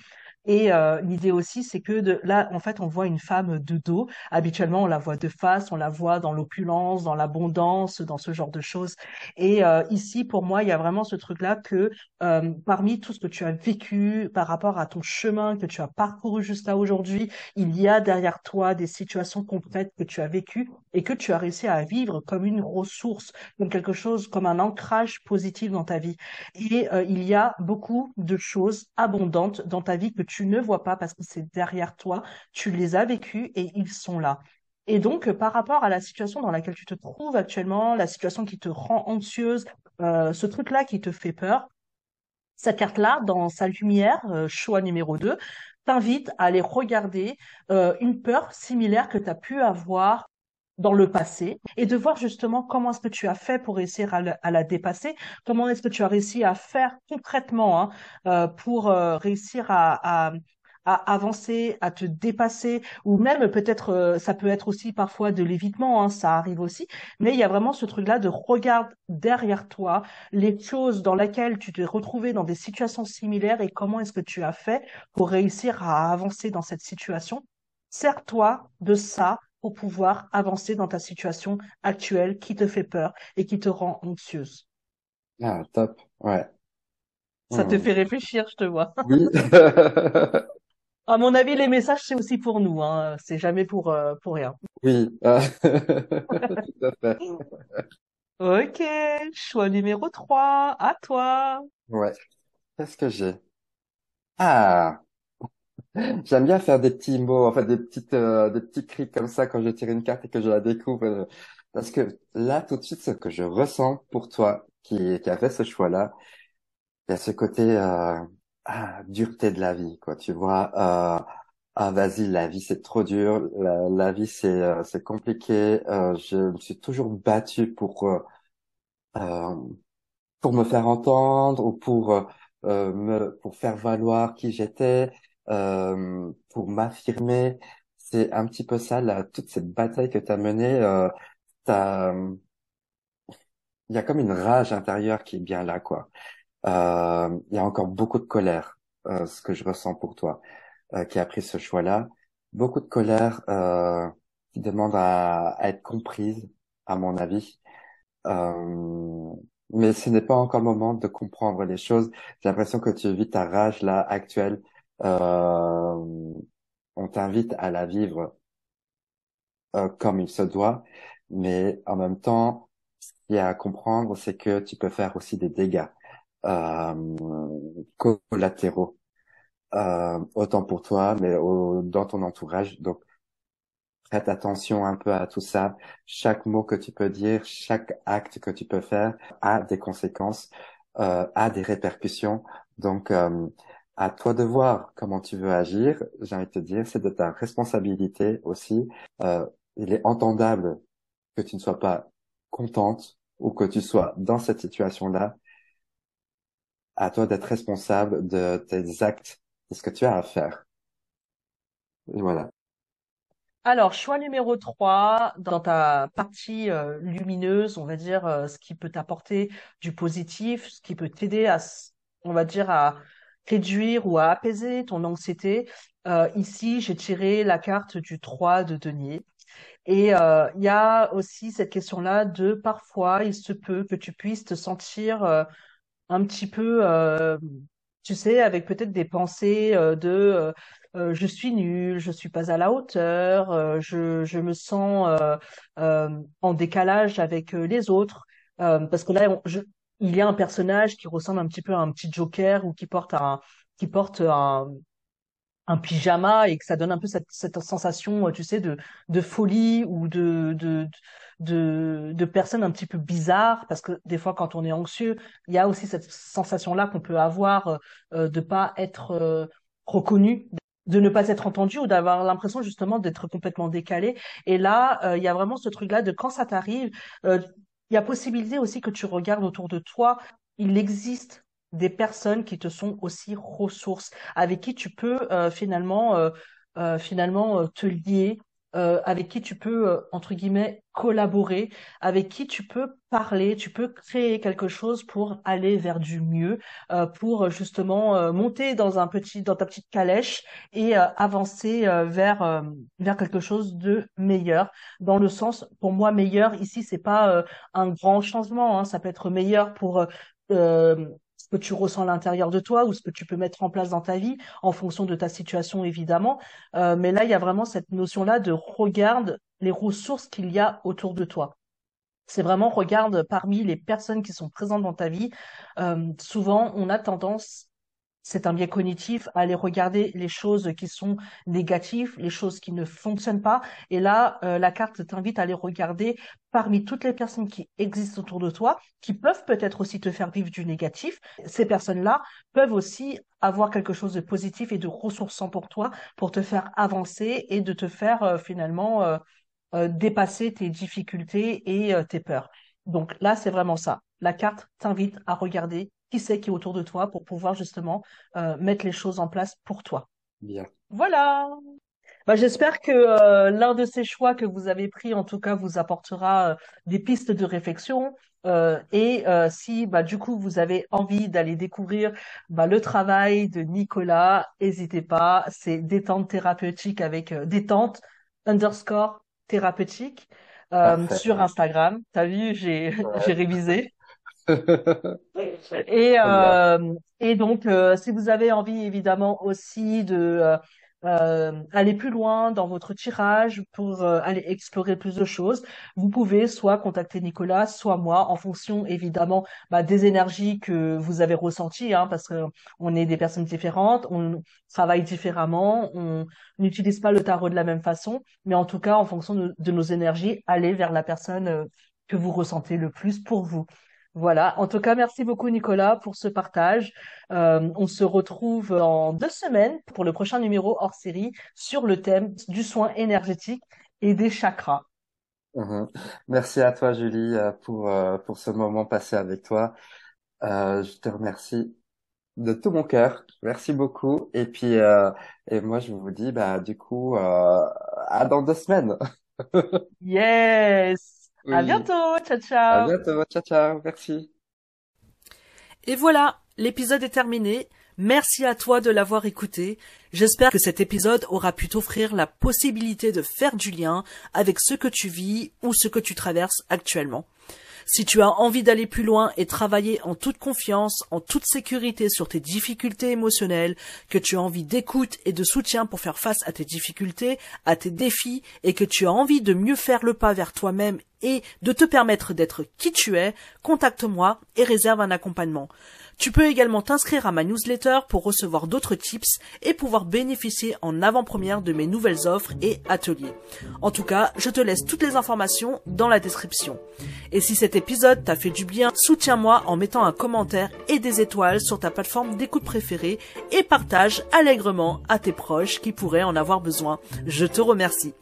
Et euh, l'idée aussi, c'est que de, là, en fait, on voit une femme de dos. Habituellement, on la voit de face, on la voit dans l'opulence, dans l'abondance, dans ce genre de choses. Et euh, ici, pour moi, il y a vraiment ce truc-là que euh, parmi tout ce que tu as vécu par rapport à ton chemin que tu as parcouru jusqu'à aujourd'hui, il y a derrière toi des situations concrètes que tu as vécues et que tu as réussi à vivre comme une ressource, comme quelque chose, comme un ancrage positif dans ta vie. Et euh, il y a beaucoup de choses abondantes dans ta vie que tu ne vois pas parce que c'est derrière toi, tu les as vécues et ils sont là. Et donc, euh, par rapport à la situation dans laquelle tu te trouves actuellement, la situation qui te rend anxieuse, euh, ce truc-là qui te fait peur, cette carte-là, dans sa lumière, euh, choix numéro 2, t'invite à aller regarder une peur similaire que tu as pu avoir dans le passé et de voir justement comment est-ce que tu as fait pour réussir à, la dépasser, comment est-ce que tu as réussi à faire concrètement hein, euh, pour euh, réussir à, à, à avancer, à te dépasser, ou même peut-être, euh, ça peut être aussi parfois de l'évitement, hein, ça arrive aussi, mais il y a vraiment ce truc-là de regarde derrière toi les choses dans lesquelles tu t'es retrouvé dans des situations similaires et comment est-ce que tu as fait pour réussir à avancer dans cette situation. Sers-toi de ça pour pouvoir avancer dans ta situation actuelle qui te fait peur et qui te rend anxieuse. ah top ouais Ça te Hmm. fait réfléchir, je te vois. oui À mon avis, les messages, c'est aussi pour nous, hein. C'est jamais pour, euh, pour rien. oui ah, tout à fait Ok, choix numéro 3, à toi. ouais qu'est-ce que j'ai? Ah J'aime bien faire des petits mots, en des petites, euh, des petits cris comme ça quand je tire une carte et que je la découvre. euh, parce que là, tout de suite, ce que je ressens pour toi, qui, qui a fait ce choix-là, il y a ce côté euh, ah, dureté de la vie, quoi. Tu vois, euh, ah vas-y, la vie c'est trop dur, la, vie c'est euh, c'est compliqué. Euh, je me suis toujours battu pour euh, euh, pour me faire entendre ou pour euh, me pour faire valoir qui j'étais, euh, pour m'affirmer. C'est un petit peu ça, là, toute cette bataille que tu as menée, euh, t'as, il y a comme une rage intérieure qui est bien là, quoi. Euh, il y a encore beaucoup de colère, euh, ce que je ressens pour toi, euh, qui a pris ce choix-là. Beaucoup de colère qui demande à, à, être comprise, à mon avis. Euh, mais ce n'est pas encore le moment de comprendre les choses. J'ai l'impression que tu vis ta rage là actuelle. Euh, on t'invite à la vivre euh, comme il se doit, mais en même temps, ce qu'il y a à comprendre, c'est que tu peux faire aussi des dégâts euh, collatéraux, autant pour toi, mais dans ton entourage. Donc, prête attention un peu à tout ça. Chaque mot que tu peux dire, chaque acte que tu peux faire a des conséquences, euh, a des répercussions. Donc, euh, à toi de voir comment tu veux agir. J'ai envie de te dire, c'est de ta responsabilité aussi. Euh, il est entendable que tu ne sois pas contente ou que tu sois dans cette situation-là. À toi d'être responsable de tes actes, de ce que tu as à faire. Et voilà. Alors, choix numéro 3, dans ta partie euh, lumineuse, on va dire, euh, ce qui peut t'apporter du positif, ce qui peut t'aider à, on va dire, à réduire ou à apaiser ton anxiété. Euh, ici, j'ai tiré la carte du 3 de denier. Et euh, il y a aussi cette question-là de parfois, il se peut que tu puisses te sentir euh, un petit peu, tu sais, avec peut-être des pensées de je suis nul, je suis pas à la hauteur, je, je me sens en décalage avec les autres. parce que là, je, il y a un personnage qui ressemble un petit peu à un petit Joker ou qui porte un, qui porte un, pyjama et que ça donne un peu cette, sensation, euh, tu sais, de, de folie ou de, de, de, personnes un petit peu bizarres, parce que des fois, quand on est anxieux, il y a aussi cette sensation-là qu'on peut avoir euh, euh de pas être euh, reconnu, de ne pas être entendu ou d'avoir l'impression justement d'être complètement décalé. Et là, il y a vraiment ce truc-là de quand ça t'arrive, il y a possibilité aussi que tu regardes autour de toi, il existe des personnes qui te sont aussi ressources, avec qui tu peux euh, finalement, euh, euh, finalement te lier, avec qui tu peux, entre guillemets, collaborer, avec qui tu peux parler, tu peux créer quelque chose pour aller vers du mieux, pour justement monter dans un petit, dans ta petite calèche et avancer vers vers quelque chose de meilleur. Dans le sens, pour moi, meilleur ici, c'est pas un grand changement, hein, ça peut être meilleur pour ce que tu ressens à l'intérieur de toi ou ce que tu peux mettre en place dans ta vie en fonction de ta situation évidemment. Euh, mais là, il y a vraiment cette notion-là de regarde les ressources qu'il y a autour de toi. C'est vraiment regarde parmi les personnes qui sont présentes dans ta vie. Euh, souvent, on a tendance c'est un biais cognitif, aller regarder les choses qui sont négatives, les choses qui ne fonctionnent pas. Et là, euh, la carte t'invite à les regarder parmi toutes les personnes qui existent autour de toi, qui peuvent peut-être aussi te faire vivre du négatif. Ces personnes-là peuvent aussi avoir quelque chose de positif et de ressourçant pour toi, pour te faire avancer et de te faire euh, finalement euh, dépasser tes difficultés et tes peurs. Donc là, c'est vraiment ça. La carte t'invite à regarder qui c'est qui est autour de toi pour pouvoir justement euh, mettre les choses en place pour toi. Bien. Voilà. Bah, j'espère que euh, l'un de ces choix que vous avez pris, en tout cas, vous apportera euh, des pistes de réflexion. et si, bah, du coup, vous avez envie d'aller découvrir bah, le travail de Nicolas, n'hésitez pas. C'est détente thérapeutique avec détente underscore thérapeutique sur Instagram. T'as vu, j'ai j'ai révisé. Et, euh, et donc, euh, si vous avez envie évidemment aussi de euh, euh aller plus loin dans votre tirage pour euh, aller explorer plus de choses, vous pouvez soit contacter Nicolas, soit moi, en fonction évidemment bah, des énergies que vous avez ressenties, hein, parce que on est des personnes différentes, on travaille différemment, on n'utilise pas le tarot de la même façon, mais en tout cas, en fonction de, de nos énergies, allez vers la personne que vous ressentez le plus pour vous. Voilà. En tout cas, merci beaucoup Nicolas pour ce partage. Euh, on se retrouve en deux semaines pour le prochain numéro hors série sur le thème du soin énergétique et des chakras. Mhm. Merci à toi Julie euh, pour euh, pour ce moment passé avec toi. je te remercie de tout mon cœur. Merci beaucoup. Et puis et moi je vous dis bah du coup à dans deux semaines. yes. À bientôt. Ciao, À ciao. bientôt. Ciao, ciao. Merci. Et voilà, l'épisode est terminé. Merci à toi de l'avoir écouté. J'espère que cet épisode aura pu t'offrir la possibilité de faire du lien avec ce que tu vis ou ce que tu traverses actuellement. Si tu as envie d'aller plus loin et travailler en toute confiance, en toute sécurité sur tes difficultés émotionnelles, que tu as envie d'écoute et de soutien pour faire face à tes difficultés, à tes défis, et que tu as envie de mieux faire le pas vers toi-même et de te permettre d'être qui tu es, contacte-moi et réserve un accompagnement. Tu peux également t'inscrire à ma newsletter pour recevoir d'autres tips et pouvoir bénéficier en avant-première de mes nouvelles offres et ateliers. En tout cas, je te laisse toutes les informations dans la description. Et si cet épisode t'a fait du bien, soutiens-moi en mettant un commentaire et des étoiles sur ta plateforme d'écoute préférée et partage allègrement à tes proches qui pourraient en avoir besoin. Je te remercie.